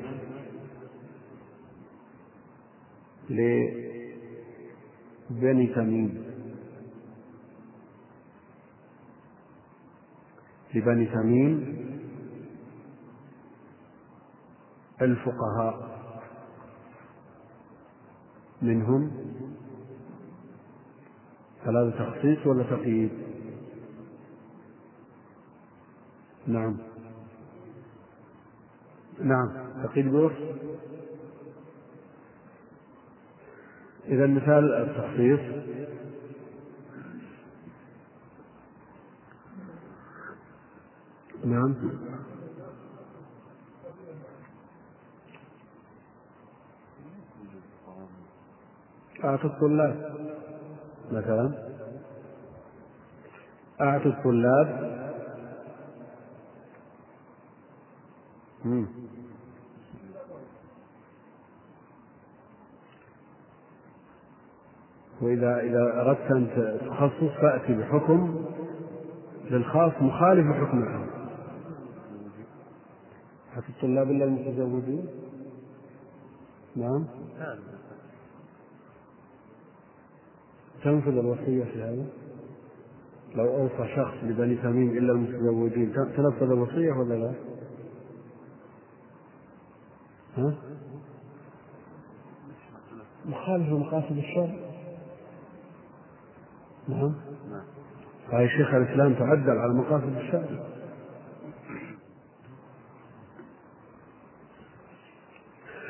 لبني تميم. لبني تميم الفقهاء منهم هذا تخصيص ولا تقييد؟ نعم. نعم. تقييد بوصف إذا مثال التخصيص. نعم. أعطوا الطلاب مثلا. أعطوا الطلاب. مم. وإذا إذا أردت أن تخصص فأتي بحكم للخاص مخالف لحكم العام حتى الطلاب إلا المتزوجين. نعم. تنفذ الوصية في هذا؟ لو أوصى شخص لبني تميم إلا المتزوجين تنفذ الوصية ولا لا؟ ها؟ مخالف لمقاصد الشرع. نعم. هاي شيخ الإسلام تعدل على مقاصد الشرع.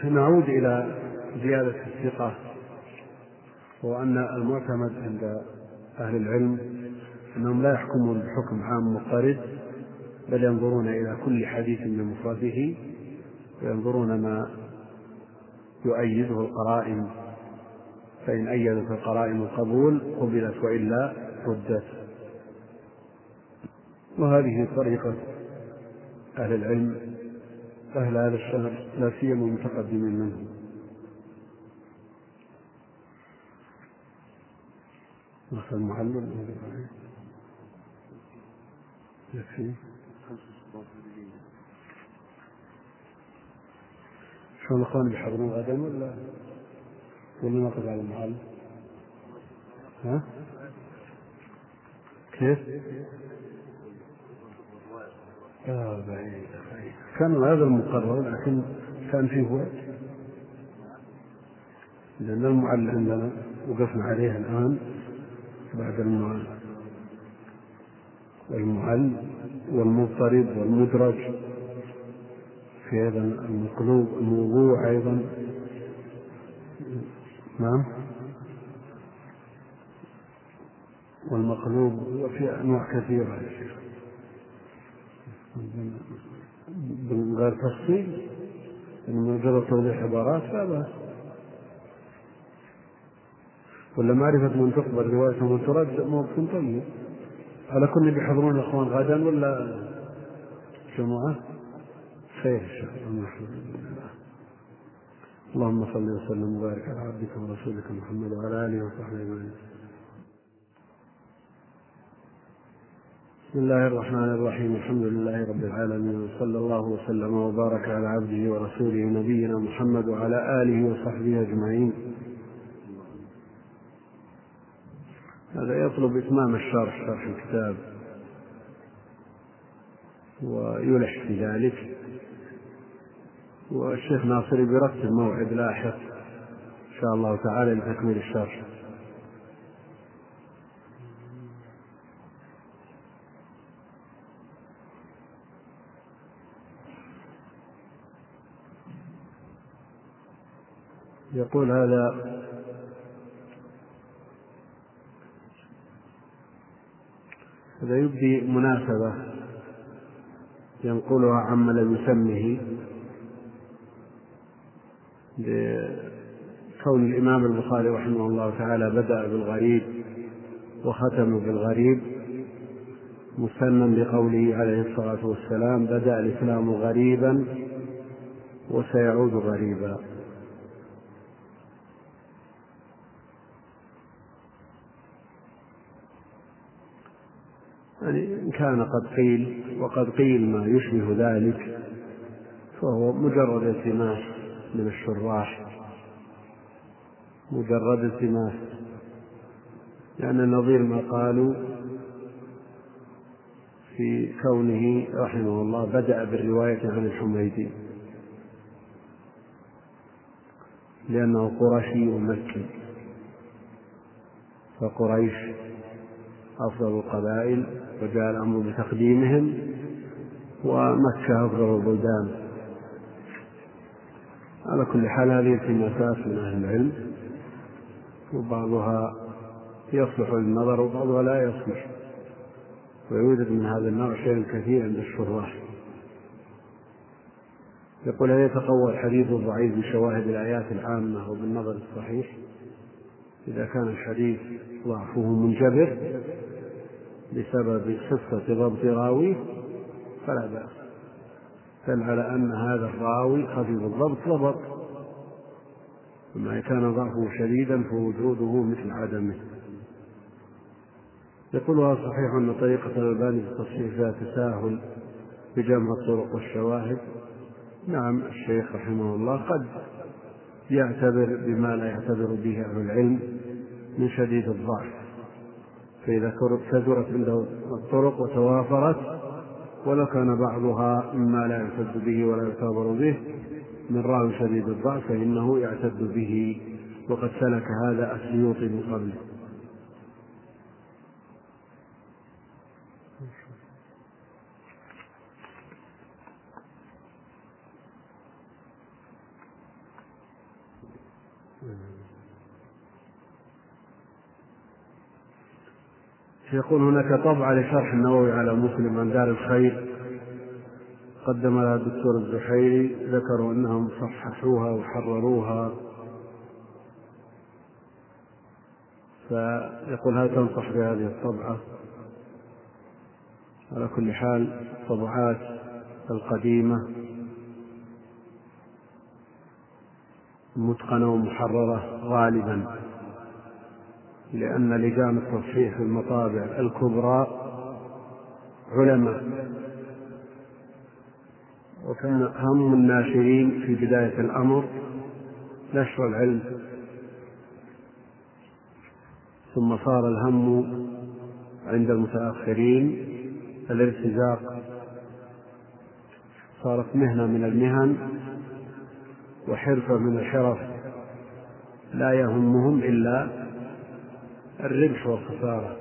نعود إلى زيادة الثقة. وأن المعتمد عند أهل العلم أنهم لا يحكمون بحكم عام مضطرد بل ينظرون إلى كل حديث بمفرده وينظرون ما يؤيده القرائن. فإن أيدت القرائن القبول قبلت وإلا ردت. وهذه طريقة أهل العلم أهل هذا الشهر لا سيما المتقدمين منهم. مثل المعلم يكفي شلون الاخوان بيحضرون غدا ولا ولا نقف على المحل؟ ها؟ كيف؟ آه بعيد بعيد كان هذا المقرر لكن كان فيه وقت لأن المعل عندنا وقفنا عليه الآن بعد والمعل والمضطرب والمدرج. في أيضا المقلوب الموضوع أيضا. نعم. والمقلوب وفي أنواع كثيرة يا شيخ. من غير تفصيل. من مجرد توضيح عبارات لا بأس. ولا معرفة من تقبل رواية ومن ترد موقف طيب. على كل بيحضرون الأخوان غدا ولا جمعة خير إن شاء الله. اللهم صل وسلم وبارك على عبدك ورسولك محمد وعلى آله وصحبه أجمعين. بسم الله الرحمن الرحيم. الحمد لله رب العالمين. وصلى الله وسلم وبارك على عبده ورسوله نبينا محمد وعلى آله وصحبه أجمعين. هذا يطلب إتمام الشرح شرح الكتاب. ويلح في ذلك. والشيخ ناصري بيرتب موعد لاحق إن شاء الله تعالى لتكميل الشرح. يقول هذا هذا يبدي مناسبة ينقلها عما لم يسمه بكون الإمام البخاري رحمه الله تعالى بدأ بالغريب وختم بالغريب مسلما بقوله عليه الصلاة والسلام بدأ الإسلام غريبا وسيعود غريبا يعني إن كان قد قيل وقد قيل ما يشبه ذلك فهو مجرد التماس من الشراح مجرد التماس لأن نظير ما قالوا في كونه رحمه الله بدأ بالرواية عن الحميدي لأنه قرشي ومكي فقريش أفضل القبائل وجاء الأمر بتقديمهم ومكة أفضل البلدان. على كل حال هذه التماسات من أهل العلم وبعضها يصلح للنظر وبعضها لا يصلح. ويوجد من هذا النوع شيء كثير عند الشراح. يقول هل يتقوى الحديث الضعيف بشواهد الآيات العامة وبالنظر الصحيح؟ إذا كان الحديث ضعفه منجبر بسبب خفة ضبط راويه فلا بأس. دل على أن هذا الراوي خفيف الضبط ضبط وما كان ضعفه شديدا فوجوده مثل عدمه. يقولها صحيح أن طريقة الألباني في التصحيح فيها تساهل بجمع الطرق والشواهد. نعم الشيخ رحمه الله قد يعتبر بما لا يعتبر به أهل العلم من شديد الضعف. فإذا كثرت عنده الطرق وتوافرت ولو كان بعضها مما لا يعتد به ولا يعتبر به من راوي شديد الضعف فإنه يعتد به وقد سلك هذا السيوطي من قبله. يقول هناك طبعة لشرح النووي على مسلم عن دار الخير. قدم لها الدكتور الزحيري ذكروا أنهم صححوها وحرروها. فيقول هل تنصح بهذه الطبعة؟ على كل حال الطبعات القديمة متقنة ومحررة غالبا. لأن لجان التصحيح في المطابع الكبرى علماء. وكان هم الناشرين في بداية الأمر نشر العلم. ثم صار الهم عند المتأخرين الارتزاق. صارت مهنة من المهن وحرفة من الحرف لا يهمهم إلا الربح والخسارة.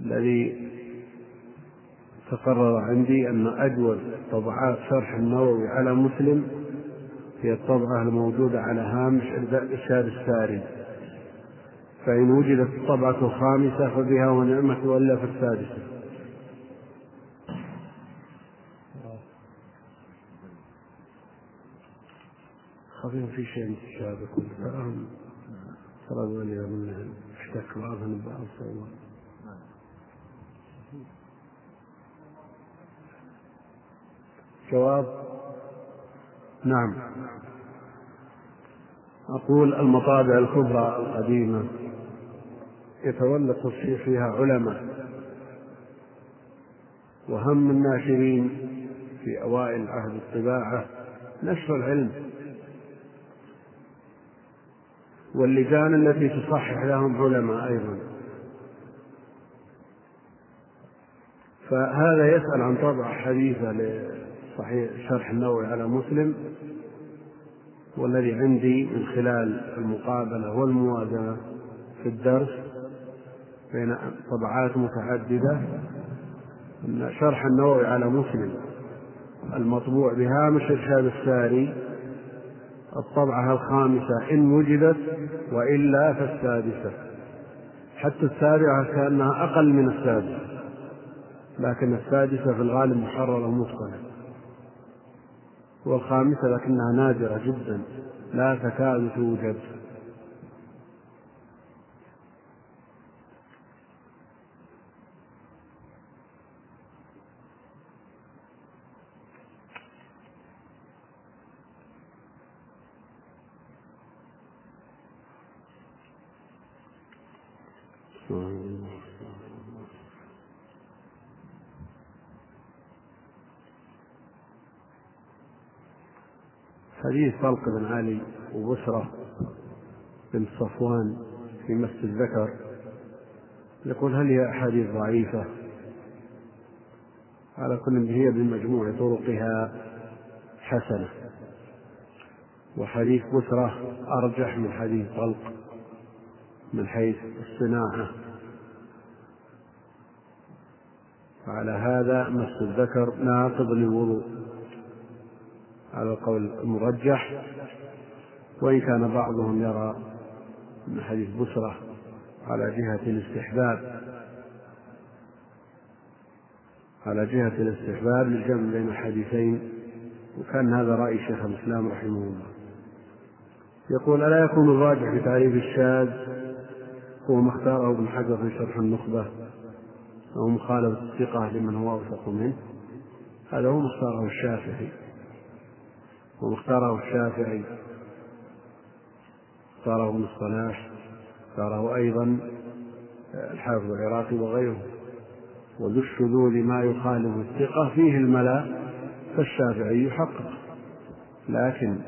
الذي تقرر عندي أن أجود طبعات شرح النووي على مسلم هي الطبعة الموجودة على هامش إرشاد الساري فإن وجدت الطبعة الخامسة فبها ونعمة وإلا في السادسة. خفيف في شيء متشابك تراهم ترى اليوم اشتكوا بعضهم بعض سوا جواب؟ نعم. أقول المطابع الكبرى القديمة يتولى التصحيح فيها علماء وهم الناشرين في أوائل عهد الطباعة نشر العلم. واللجان التي تصحح لهم علماء أيضا. فهذا يسأل عن طبعة حديثة لصحيح شرح النووي على مسلم والذي عندي من خلال المقابلة والموازنة في الدرس بين طبعات متعددة أن شرح النووي على مسلم المطبوع بهامش إرشاد الساري الطبعة الخامسة إن وجدت وإلا فالسادسة. حتى السابعة كأنها أقل من السادسة لكن السادسة في الغالب محررة متقنة والخامسة لكنها نادرة جدا لا تكاد توجد. حديث طلق بن علي وبشرة بن صفوان في مسجد ذكر يقول هل هي أحاديث ضعيفة؟ على كل هي بمجموع طرقها حسنة. وحديث بسرة أرجح من حديث طلق من حيث الصناعة. وعلى هذا مس الذكر ناقض للوضوء. على القول المرجح. وإن كان بعضهم يرى أن حديث بسرة على جهة الاستحباب على جهة الاستحباب للجمع بين الحديثين وكان هذا رأي شيخ الإسلام رحمه الله. يقول ألا يكون الراجح في تعريف الشاذ هو ما اختاره ابن حجر في شرح النخبة أو مخالفة الثقة لمن هو أوثق منه؟ هذا هو مختاره الشافعي. ومختاره الشافعي. اختاره ابن الصلاح اختاره أيضا الحافظ العراقي وغيره. وذو الشذوذ ما يخالف الثقة فيه الملا فالشافعي يحقق. لكن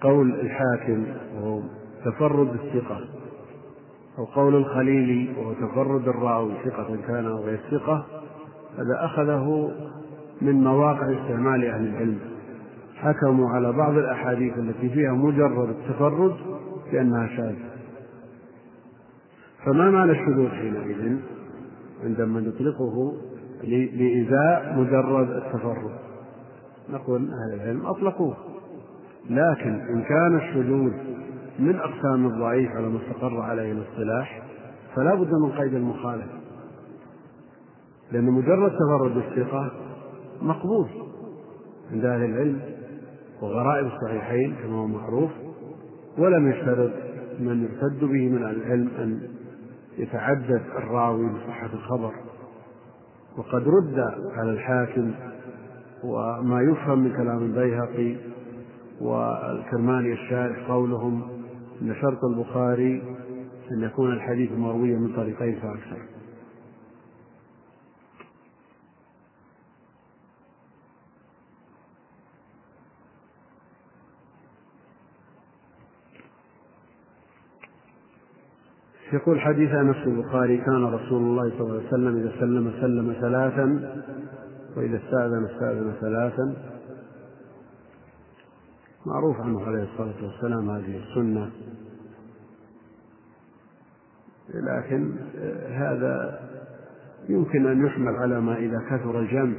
قول الحاكم وهو تفرد الثقة أو قول الخليلي وهو تفرد الراوي ثقة كان أو غير ثقة هذا أخذه من مواقع استعمال أهل العلم. حكموا على بعض الأحاديث التي فيها مجرد التفرد بأنها شاذة. فما معنى الشذوذ حينئذ عندما نطلقه لإزاء مجرد التفرد؟ نقول أهل العلم أطلقوه. لكن إن كان الشذوذ من أقسام الضعيف على ما استقر عليه الاصطلاح فلا بد من قيد المخالف. لأن مجرد تفرد الثقة مقبول عند أهل العلم. وغرائب الصحيحين كما هو معروف ولم يشترط من يرتد به من العلم أن يتعدد الراوي بصحة الخبر. وقد رد على الحاكم وما يفهم من كلام البيهقي والكرماني الشارح قولهم أن شرط البخاري أن يكون الحديث مرويا من طريقين فأكثر. يقول حديث أنس البخاري كان رسول الله صلى الله عليه وسلم إذا سلم سلم ثلاثا وإذا استأذن استأذن ثلاثا. معروف عنه عليه الصلاة والسلام هذه السنة. لكن هذا يمكن أن يحمل على ما إذا كثر الجمع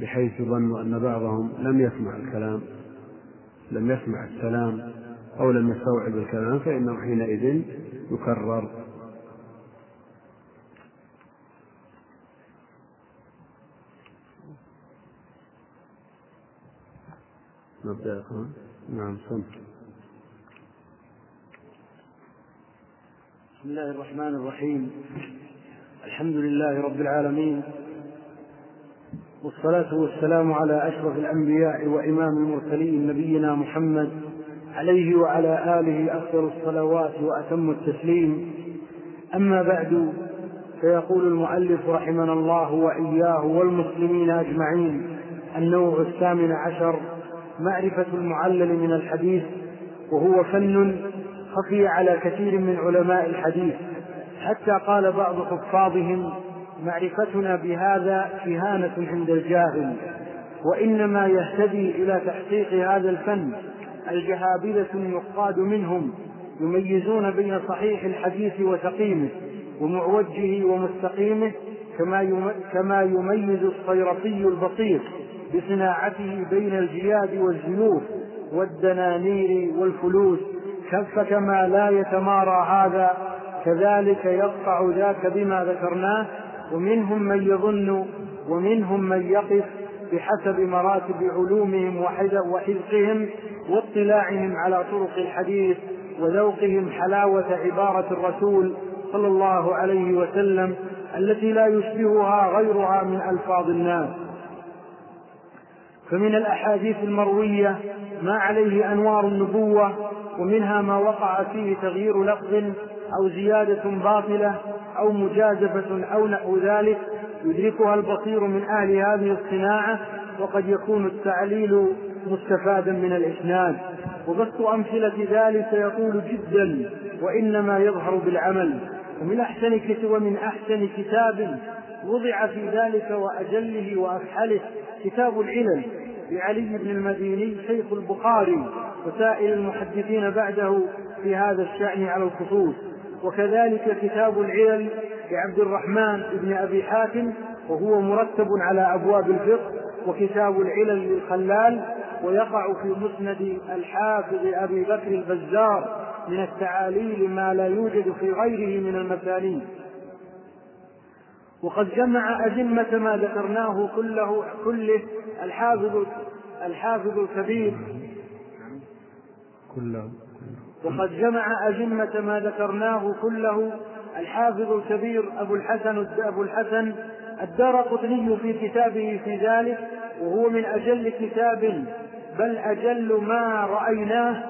بحيث ظنوا أن بعضهم لم يسمع الكلام لم يسمع السلام. أو لم يستوعب الكلام فإنه حينئذ يكرر. نبدأ نعم صمت بسم الله الرحمن الرحيم. الحمد لله رب العالمين. والصلاة والسلام على أشرف الأنبياء وإمام المرسلين نبينا محمد عليه وعلى آله أفضل الصلوات وأتم التسليم. أما بعد فيقول المؤلف رحمنا الله وإياه والمسلمين أجمعين النوع الثامن عشر معرفة المعلل من الحديث وهو فن خفي على كثير من علماء الحديث. حتى قال بعض حفاظهم معرفتنا بهذا كهانة عند الجاهل وإنما يهتدي إلى تحقيق هذا الفن الجهابذة النقاد منهم يميزون بين صحيح الحديث وسقيمه ومعوجه ومستقيمه كما كما يميز الصيرفي البصير بصناعته بين الجياد والزيوف والدنانير والفلوس. فكما لا يتمارى هذا كذلك يقطع ذاك بما ذكرناه ومنهم من يظن ومنهم من يقف بحسب مراتب علومهم وحذقهم واطلاعهم على طرق الحديث وذوقهم حلاوة عبارة الرسول صلى الله عليه وسلم التي لا يشبهها غيرها من ألفاظ الناس. فمن الأحاديث المروية ما عليه أنوار النبوة ومنها ما وقع فيه تغيير لفظ أو زيادة باطلة أو مجازفة أو نحو ذلك يدركها البصير من أهل هذه الصناعة وقد يكون التعليل مستفادا من الإسناد. وبث أمثلة ذلك يطول جدا وإنما يظهر بالعمل. ومن أحسن كتاب ومن أحسن كتاب وضع في ذلك وأجله وأفحله كتاب العلل لعلي بن المديني شيخ البخاري وسائر المحدثين بعده في هذا الشأن على الخصوص. وكذلك كتاب العلل لعبد الرحمن بن أبي حاتم وهو مرتب على أبواب الفقه وكتاب العلل للخلال ويقع في مسند الحافظ أبي بكر البزار من التعاليل ما لا يوجد في غيره من المسانيد وقد جمع أجمة ما ذكرناه كله كله الحافظ الحافظ الكبير. كله وقد جمع أجمة ما ذكرناه كله الحافظ الكبير أبو الحسن أبو الحسن الدار قطني في كتابه في ذلك وهو من أجل كتاب بل أجل ما رأيناه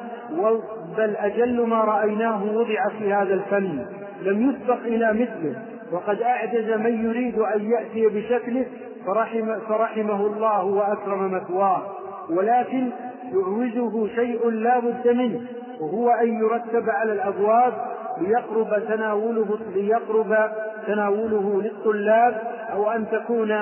بل أجل ما رأيناه وضع في هذا الفن. لم يسبق إلى مثله. وقد أعجز من يريد أن يأتي بشكله فرحم فرحمه الله وأكرم مثواه. ولكن يعوزه شيء لا بد منه وهو أن يرتب على الأبواب ليقرب تناوله ليقرب تناوله للطلاب أو أن تكون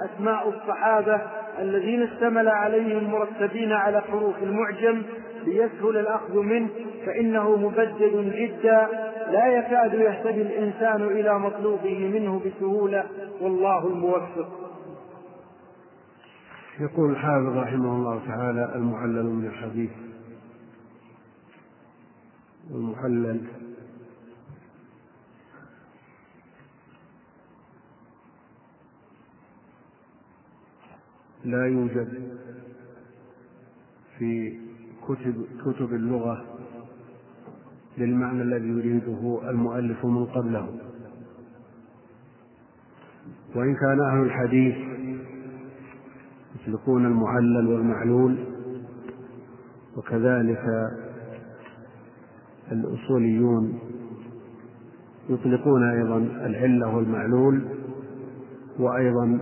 أسماء الصحابة الذين اشتمل عليهم مرتبين على حروف المعجم ليسهل الأخذ منه فإنه مبدد جدا. لا يكاد يهتدي الإنسان إلى مطلوبه منه بسهولة والله الموفق. يقول الحافظ رحمه الله تعالى المعلل من الحديث. والمحلل لا يوجد في كتب كتب اللغة للمعنى الذي يريده المؤلف من قبله. وإن كان أهل الحديث يطلقون المعلل والمعلول وكذلك الأصوليون يطلقون أيضا العلة والمعلول وأيضا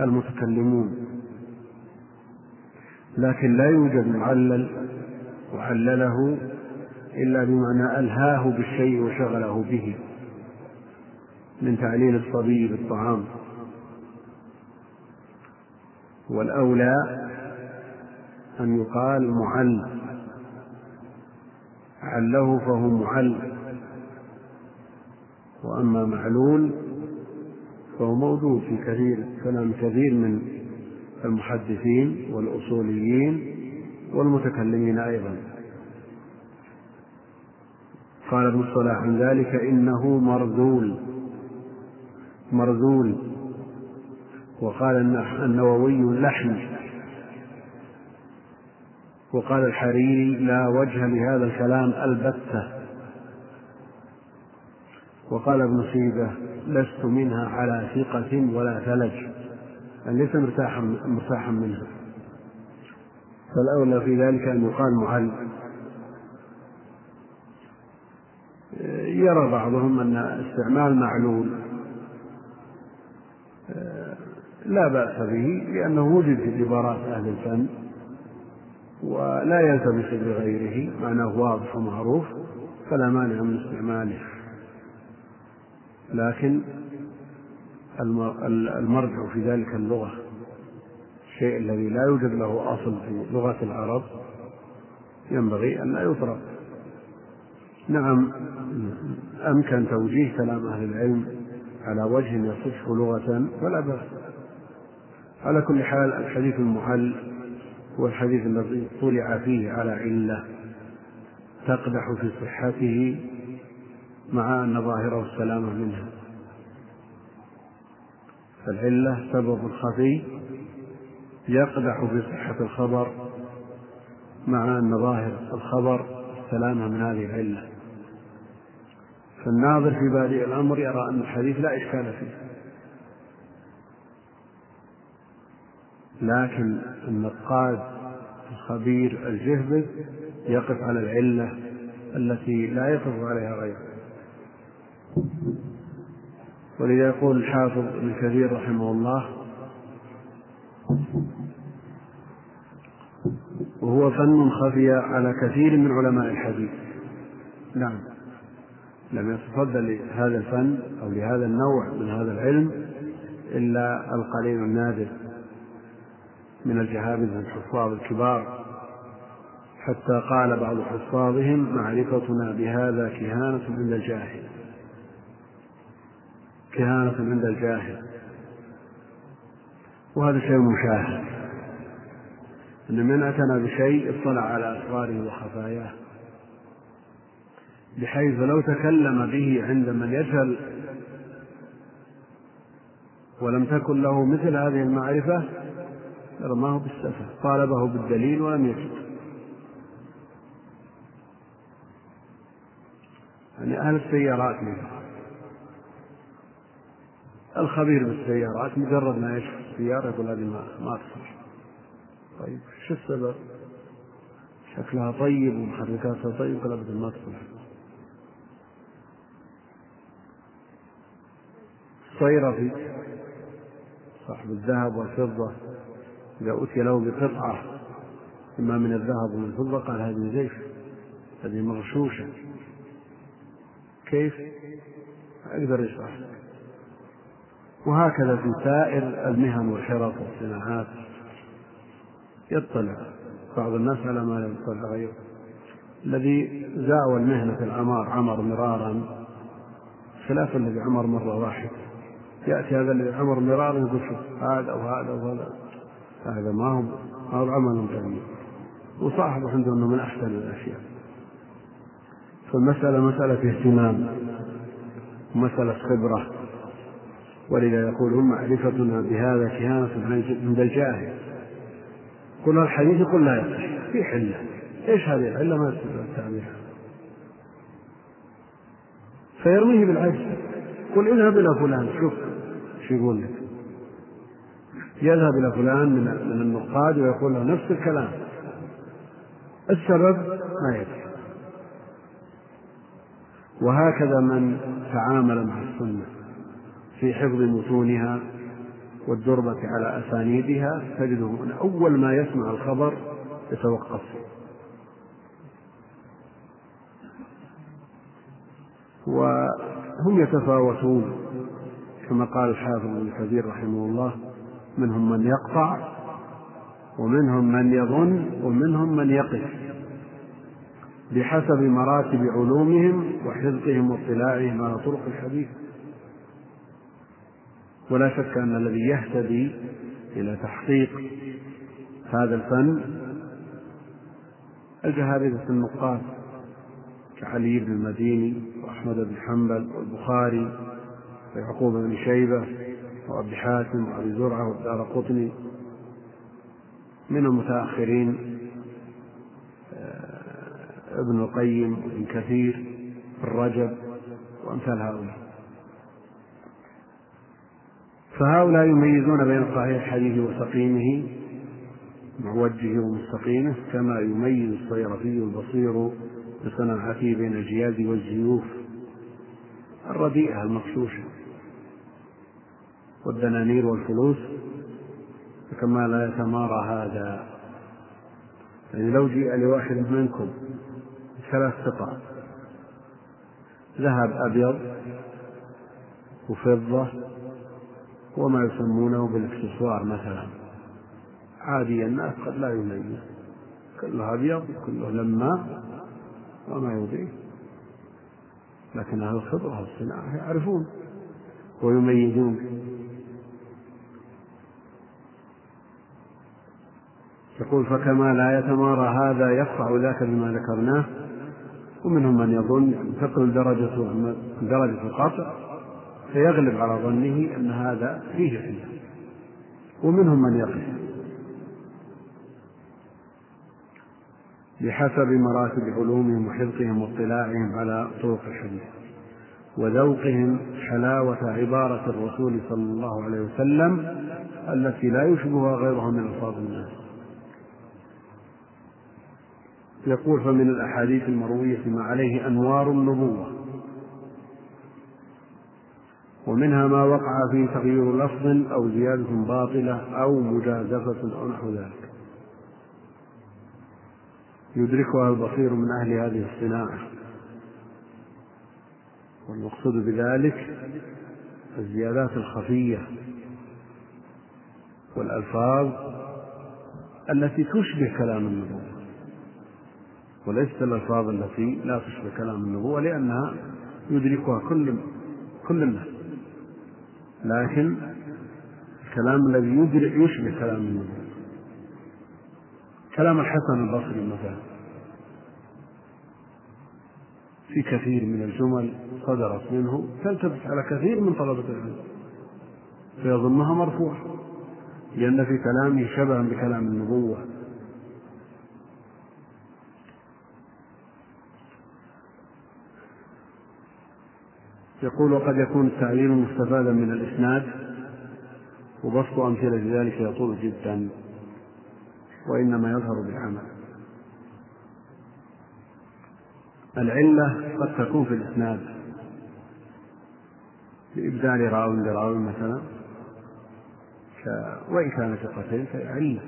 المتكلمون. لكن لا يوجد معلل وعلله إلا بمعنى ألهاه بالشيء وشغله به من تعليل الصبي بالطعام. والأولى أن يقال معل عله فهو معل وأما معلول فهو موجود في كثير كلام كثير من المحدثين والأصوليين والمتكلمين أيضا. قال ابن الصلاح عن ذلك إنه مرذول مرذول. وقال النووي لحن. وقال الحريري لا وجه لهذا الكلام البتة. وقال ابن سيبة لست منها على ثقة ولا ثلج. ليس مرتاحا مرتاحا منها. فالأولى في ذلك أن يقال معل يرى بعضهم أن استعمال معلول. لا بأس به لأنه وجد في عبارات أهل الفن ولا يلتبس بغيره. معناه واضح ومعروف فلا مانع من استعماله. لكن المرجع في ذلك اللغة. الشيء الذي لا يوجد له أصل في لغة العرب ينبغي أن لا يطرق. نعم أمكن توجيه كلام أهل العلم على وجه يصح لغة فلا بأس. على كل حال الحديث المحل هو الحديث الذي طلع فيه على علة تقدح في صحته مع أن ظاهره السلامة منها. فالعلة سبب خفي يقدح في صحة الخبر مع أن ظاهر الخبر السلامة من هذه العلة. فالناظر في بادئ الأمر يرى أن الحديث لا إشكال فيه. لكن النقاد الخبير الجهبذ يقف على العلة التي لا يقف عليها غيره. ولذا يقول الحافظ ابن كثير رحمه الله وهو فن خفي على كثير من علماء الحديث. نعم. لم يتصدى لهذا الفن أو لهذا النوع من هذا العلم إلا القليل النادر من الجهابذة الحفاظ الكبار. حتى قال بعض حفاظهم معرفتنا بهذا كهانة عند الجاهل. كهانة عند الجاهل. وهذا شيء مشاهد. أن من أتنا بشيء اطلع على أسراره وخفاياه. بحيث لو تكلم به عند من يجهل ولم تكن له مثل هذه المعرفة رماه بالسفة. طالبه بالدليل ولم يجد. يعني أهل السيارات منه الخبير بالسيارات مجرد ما يشوف السيارة يقول هذه ما ما تصلح طيب شو السبب؟ شكلها طيب ومحركاتها طيب قال أبدا ما تصلح الصيرفي صاحب الذهب والفضة إذا أتي له بقطعة إما من الذهب ومن الفضة قال هذه زيف هذه مغشوشة كيف؟ أقدر يشرح وهكذا في سائر المهن والحرف والصناعات يطلع بعض الناس على ما يطلع غيره. الذي زاوى المهنة العمار عمر مرارا خلاف الذي عمر مرة واحدة يأتي هذا الذي عمر مرارا يقول شوف هذا وهذا وهذا. هذا ما هو ما هو عمل جميل وصاحبه عنده إنه من أحسن الأشياء. فالمسألة مسألة اهتمام ومسألة خبرة. ولذا يقول هم معرفتنا بهذا كهانة عند الجاهل. كل الحديث يقول لا يصح في حلة. إيش هذه العلة ما التعبير فيرميه بالعجز. قل اذهب إلى فلان شوف شو يقول لك. يذهب إلى فلان من من النقاد ويقول له نفس الكلام. السبب ما يدري وهكذا من تعامل مع السنة. في حفظ متونها والدربة على أسانيدها تجده من أول ما يسمع الخبر يتوقف. وهم يتفاوتون كما قال الحافظ ابن كثير رحمه الله منهم من يقطع ومنهم من يظن ومنهم من يقف. بحسب مراتب علومهم وحفظهم واطلاعهم على طرق الحديث. ولا شك أن الذي يهتدي إلى تحقيق هذا الفن الجهابذة النقاد كعلي بن المديني وأحمد بن حنبل والبخاري ويعقوب بن شيبة وأبي حاتم وأبي زرعة والدار قطني من المتأخرين آه، ابن القيم وابن كثير الرجب وأمثال هؤلاء. فهؤلاء يميزون بين صحيح الحديث وسقيمه معوجه ومستقيمه كما يميز الصيرفي البصير بصناعته بين الجياد والزيوف الرديئة المغشوشة والدنانير والفلوس. كما لا يتمارى هذا. يعني لو جيء لواحد منكم ثلاث قطع. ذهب أبيض وفضة وما يسمونه بالاكسسوار مثلا. عادي الناس قد لا يميز كله أبيض كله لما وما يضيء لكن أهل الخبرة والصناعة يعرفون ويميزون. يقول فكما لا يتمارى هذا يقطع ذاك بما ذكرناه ومنهم من يظن تقل درجة درجة القطع. فيغلب على ظنه أن هذا فيه علة ومنهم من يقف. بحسب مراتب علومهم وحفظهم واطلاعهم على طرق الحديث وذوقهم حلاوة عبارة الرسول صلى الله عليه وسلم التي لا يشبهها غيرها من ألفاظ الناس. يقول فمن الأحاديث المروية ما عليه أنوار النبوة ومنها ما وقع فيه تغيير لفظ أو زيادة باطلة أو مجازفة أو نحو ذلك. يدركها البصير من أهل هذه الصناعة. والمقصود بذلك الزيادات الخفية والألفاظ التي تشبه كلام النبوة. وليست الألفاظ التي لا تشبه كلام النبوة لأنها يدركها كل كل الناس. لكن الكلام الذي يدرك يشبه كلام النبوة كلام الحسن البصري مثلا. في كثير من الجمل صدرت منه تلتبس على كثير من طلبة العلم. فيظنها مرفوعة لأن في كلامه شبها بكلام النبوة. يقول وقد يكون التعليل مستفادا من الإسناد وبسط أمثلة ذلك يطول جدا وإنما يظهر بالعمل. العلة قد تكون في الإسناد بإبدال راو لراو مثلا وإن كان ثقتين فهي علة.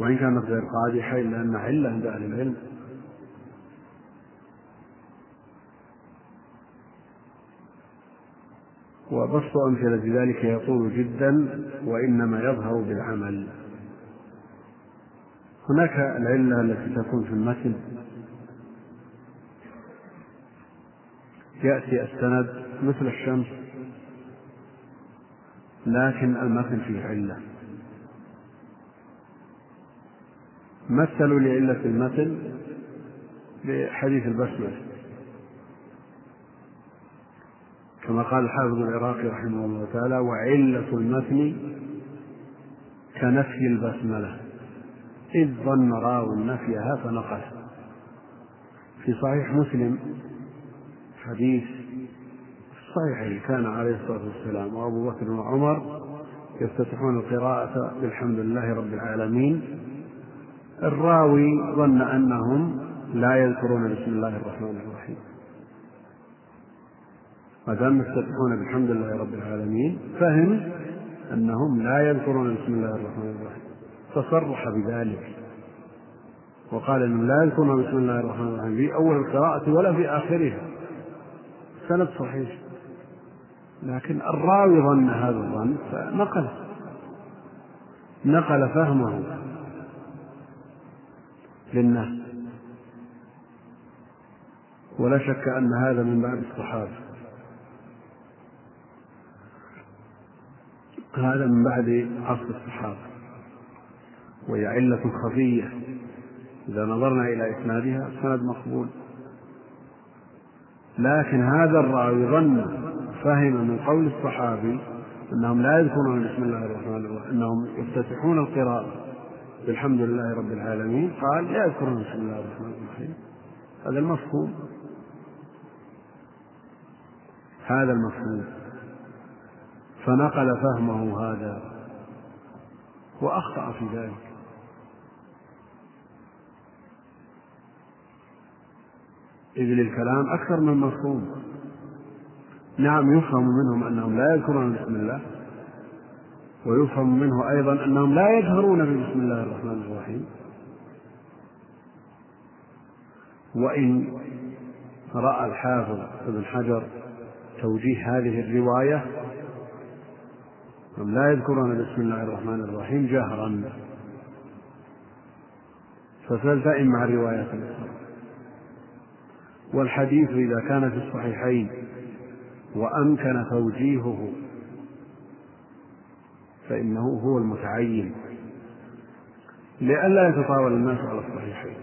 وإن كانت غير قادحة إلا أن علة عند أهل العلم. وبسط أمثلة ذلك يطول جدا وإنما يظهر بالعمل. هناك العلة التي تكون في المتن. يأتي السند مثل الشمس لكن المتن فيه علة. مثلوا لعلة المتن بحديث البسملة كما قال الحافظ العراقي رحمه الله تعالى وعلة المتن كنفي البسملة. إذ ظن راو نفيها فنقله في صحيح مسلم حديث صحيح كان عليه الصلاة والسلام وأبو بكر وعمر يفتتحون القراءة بالحمد لله رب العالمين. الراوي ظن أنهم لا يذكرون بسم الله الرحمن الرحيم. ما دام يفتتحون بالحمد لله رب العالمين فهم أنهم لا يذكرون بسم الله الرحمن الرحيم. فصرح بذلك. وقال إنهم لا يذكرون بسم الله الرحمن الرحيم في أول القراءة ولا في آخرها. سند صحيح. لكن الراوي ظن هذا الظن فنقل. نقل فهمه للناس. ولا شك أن هذا من باب الصحابة. هذا من بعد عصر الصحابة وهي علة خفية. إذا نظرنا إلى إسنادها سند مقبول. لكن هذا الراوي ظن فهم من قول الصحابي أنهم لا يذكرون بسم الله الرحمن الرحيم أنهم يفتتحون القراءة. بالحمد لله رب العالمين. قال لا يذكرون بسم الله الرحمن الرحيم. هذا المفهوم. هذا المفهوم. فنقل فهمه هذا وأخطأ في ذلك. إذ للكلام أكثر من مفهوم نعم يفهم منهم أنهم لا يذكرون بسم الله ويفهم منه أيضا أنهم لا يجهرون ببسم الله الرحمن الرحيم. وإن رأى الحافظ ابن حجر توجيه هذه الرواية لا يذكرون بسم الله الرحمن الرحيم جهرا. فسلتئم مع الروايات الأخرى والحديث إذا كان في الصحيحين وأمكن توجيهه فإنه هو المتعين. لئلا يتطاول الناس على الصحيحين.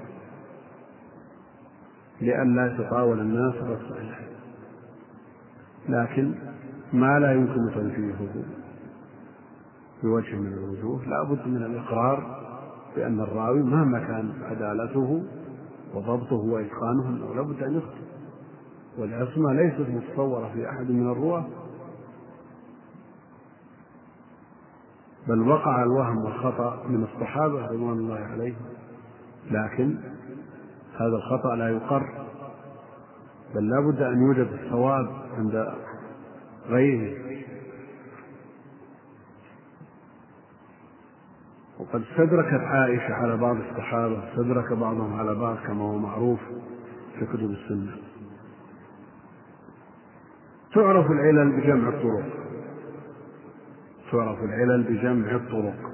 لئلا يتطاول الناس على الصحيحين. لكن ما لا يمكن توجيهه. بوجه من الوجوه لا بد من الإقرار بأن الراوي مهما كانت عدالته وضبطه وإتقانه أنه لا بد أن يخطئ والعصمة ليست متصورة في أحد من الرواة. بل وقع الوهم والخطأ من الصحابة رضوان الله عليهم. لكن هذا الخطأ لا يقر بل لا بد أن يوجد الصواب عند غيره. وقد استدركت عائشة على بعض الصحابة استدرك بعضهم على بعض كما هو معروف في كتب السنة. تعرف العلل بجمع الطرق. تعرف العلل بجمع الطرق.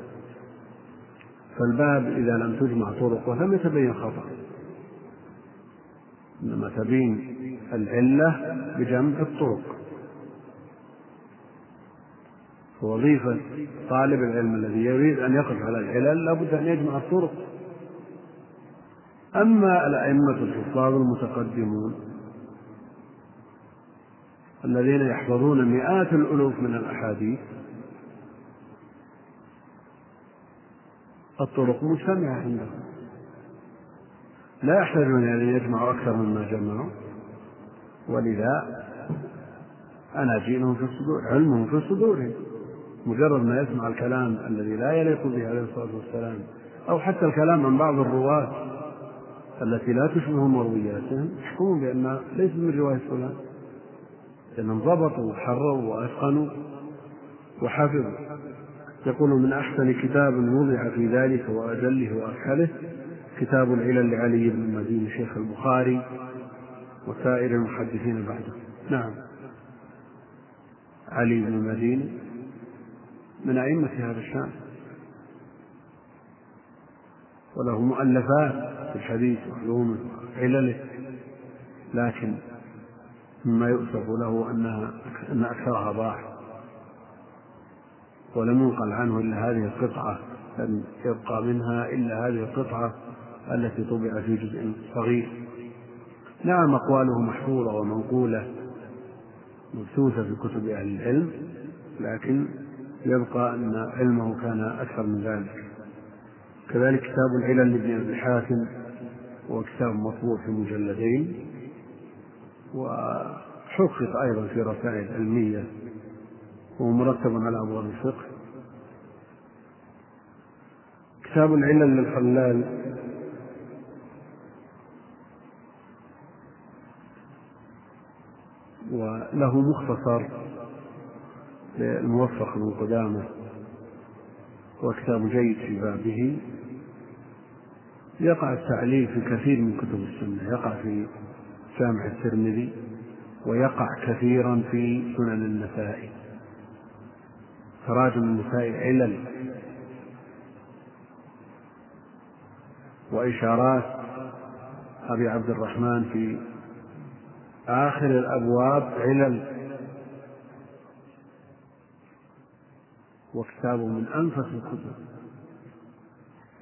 فالباب إذا لم تجمع طرقه لم يتبين خطأ. إنما تبين العلة بجمع الطرق. ووظيفة طالب العلم الذي يريد أن يقف على العلل لابد أن يجمع الطرق. أما الأئمة الحفاظ المتقدمون الذين يحفظون مئات الألوف من الأحاديث الطرق مجتمعة عندهم. لا يحتاجون إلى أن يجمعوا أكثر مما جمعوا. ولذا أناجيلهم في الصدور علمهم في صدورهم. مجرد ما يسمع الكلام الذي لا يليق به عليه الصلاة والسلام أو حتى الكلام عن بعض الرواة التي لا تشبه مروياتهم يحكمون بأنها ليست من رواية فلان لأنهم ضبطوا وحروا وأتقنوا وحفظوا. يقول من أحسن كتاب وضع في ذلك وأجله وأكحله كتاب العلل لعلي بن المديني شيخ البخاري وسائر المحدثين بعده. نعم. علي بن المديني من أئمة هذا الشأن. وله مؤلفات في الحديث وعلومه وعلله لكن مما يؤسف له أنها أن أكثرها ضاع. ولم ينقل عنه إلا هذه القطعة لم يبقى منها إلا هذه القطعة التي طبع في جزء صغير. نعم أقواله محفوظة ومنقولة مبثوثة في كتب أهل العلم لكن يبقى أن علمه كان أكثر من ذلك. كذلك كتاب العلل لابن أبي حاتم هو كتاب مطبوع في مجلدين وحقق أيضا في رسائل علمية وهو مرتب على أبواب الفقه. كتاب العلل للخلال وله مختصر للموفق بن قدامة وكتاب جيد في بابه. يقع التعليل في كثير من كتب السنة يقع في جامع الترمذي ويقع كثيرا في سنن النسائي. تراجم النسائي علل وإشارات أبي عبد الرحمن في آخر الأبواب علل. وكتاب من أنفس الكتب.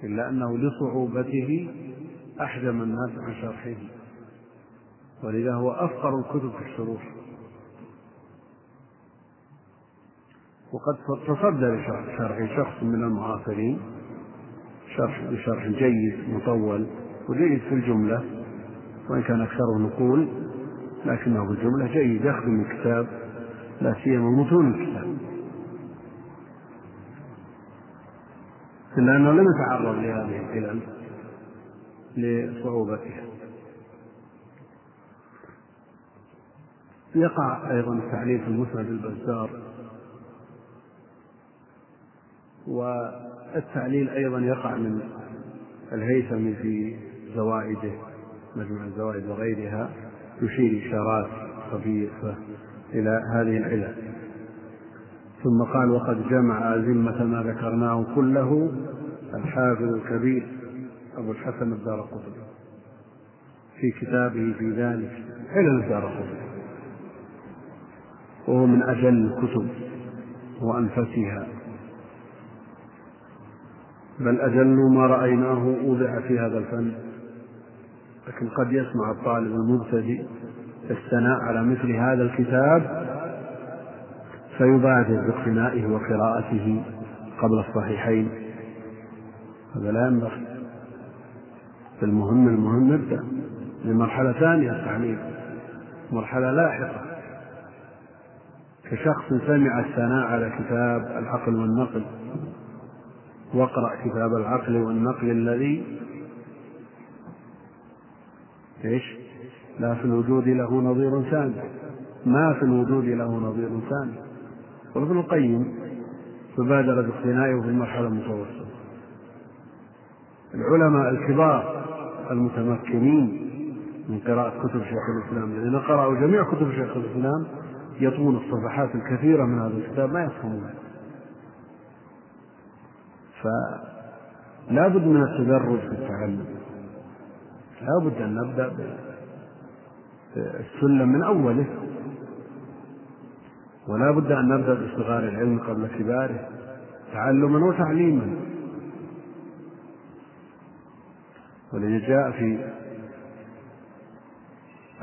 إلا أنه لصعوبته أحجم الناس عن شرحه. ولذا هو أفقر الكتب في الشروح. وقد تصدى لشرح شخص من المعاصرين شرح بشرح جيد مطول وجيد في الجملة وإن كان أكثره نقول لكنه في الجملة جيد يخدم الكتاب لا سيما متون الكتاب. إلا أنه لم يتعرض لهذه العلل لصعوبتها. يقع أيضا التعليل في المسند البزار والتعليل أيضا يقع من الهيثمي في زوائده مجمع الزوائد وغيرها يشير إشارات خفيفة إلى هذه العلل. ثم قال وقد جمع أزمة ما ذكرناه كله الحافظ الكبير أبو الحسن الدار قطب في كتابه في ذلك. علل الدار قطب وهو من أجل الكتب وأنفسها. بل أجل ما رأيناه أوضع في هذا الفن. لكن قد يسمع الطالب المبتدئ الثناء على مثل هذا الكتاب فيبادر باقتنائه وقراءته قبل الصحيحين. هذا لا ينبغي. المهم المهم ابدأ لمرحلة ثانية التعليم. مرحلة لاحقة. كشخص سمع الثناء على كتاب العقل والنقل واقرأ كتاب العقل والنقل الذي إيش؟ لا في الوجود له نظير ثاني. ما في الوجود له نظير ثاني. وابن القيم فبادر باقتنائه في المرحلة المتوسطة. العلماء الكبار المتمكنين من قراءة كتب شيخ الإسلام الذين قرأوا جميع كتب شيخ الإسلام يطون الصفحات الكثيرة من هذا الكتاب ما يفهمون. فلا بد من التدرج في التعلم. لا بد أن نبدأ بالسلم من أوله ولا بد أن نبدأ باصطغار العلم قبل كباره. تعلما وتعليما. ولذا جاء في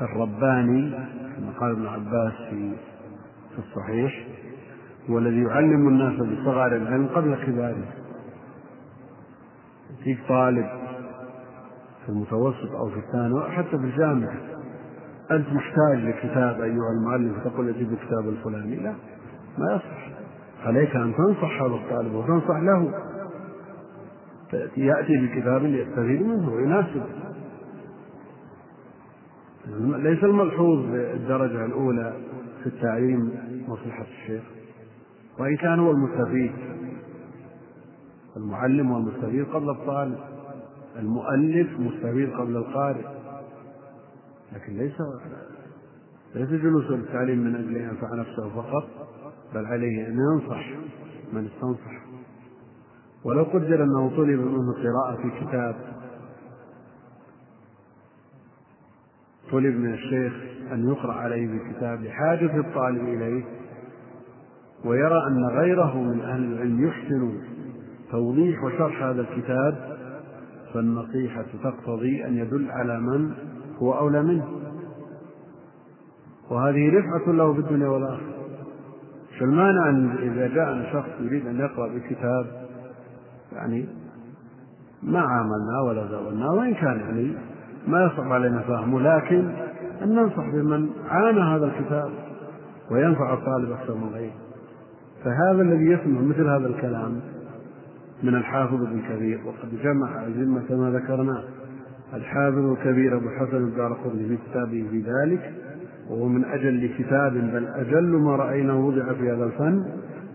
الرباني كما قال ابن عباس في في الصحيح هو الذي يعلم الناس بصغار العلم قبل كباره. يأتيك طالب في المتوسط أو في الثانوي حتى في الجامعة. أنت محتاج لكتاب أيها المعلم فتقول أجيب الكتاب الفلاني. لا ما يصح. عليك أن تنصح هذا الطالب وتنصح له. يأتي بكتاب يستفيد منه ويناسبه ليس الملحوظ بالدرجة الأولى في التعليم مصلحة الشيخ. وإن كان هو المستفيد المعلم هو المستفيد قبل الطالب المؤلف مستفيد قبل القارئ. لكن ليس ليس جلوس التعليم من أجل أن ينفع نفسه فقط بل عليه أن ينصح من استنصح. ولو قدر أنه طلب منه قراءة في كتاب طلب من الشيخ أن يقرأ عليه بكتاب لحاجة الطالب إليه ويرى أن غيره من أهل العلم يحسن توضيح وشرح هذا الكتاب فالنصيحة تقتضي أن يدل على من هو أولى منه. وهذه رفعة له في الدنيا والآخرة. فالمانع أن إذا جاء شخص يريد أن يقرأ بكتاب؟ يعني ما عاملنا ولا زاولنا وإن كان يعني ما يصعب علينا فهمه لكن أن ننصح بمن عانى هذا الكتاب وينفع الطالب أكثر من غيره. فهذا الذي يسمع مثل هذا الكلام من الحافظ ابن كثير وقد جمع أئمة كما ذكرنا. الحافظ الكبير أبو الحسن الدار في كتابه في ذلك وهو من أجل كتاب بل أجل ما رأيناه وضع في هذا الفن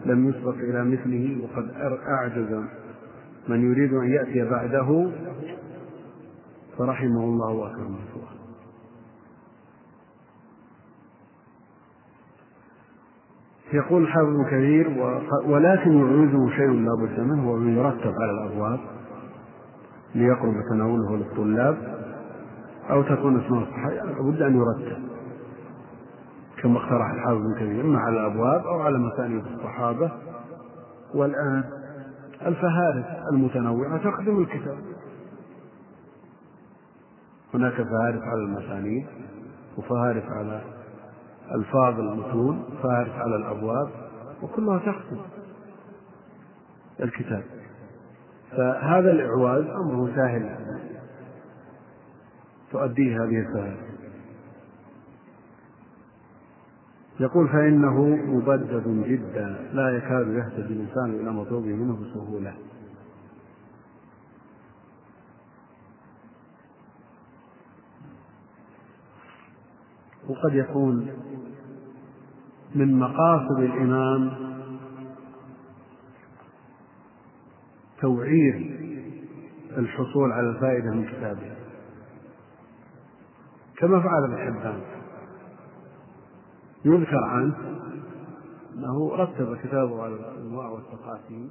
لم يسبق إلى مثله وقد أعجز من يريد أن يأتي بعده فرحمه الله وأكرمه. يقول الحافظ ابن كثير ولكن يعوزه شيء لا بد منه وهو يرتب على الأبواب ليقرب تناوله للطلاب أو تكون اسمه الصحيح لابد أن يرتب كما اقترح الحافظ ابن كثير إما على الأبواب أو على مسانيد الصحابة. والآن الفهارس المتنوعة تخدم الكتاب. هناك فهارس على المسانيد وفهارس على ألفاظ المتون فارس على الأبواب وكلها تخدم الكتاب. فهذا الإعواز أمره سهل تؤديه هذه الفهارس يقول فإنه مبدد جدا لا يكاد يهتدي الإنسان إلى مطلوبه منه بسهولة. وقد يكون من مقاصد الإمام توعير الحصول على الفائدة من كتابه. كما فعل ابن حبان. يذكر عنه أنه رتب كتابه على الأنواع والتقاسيم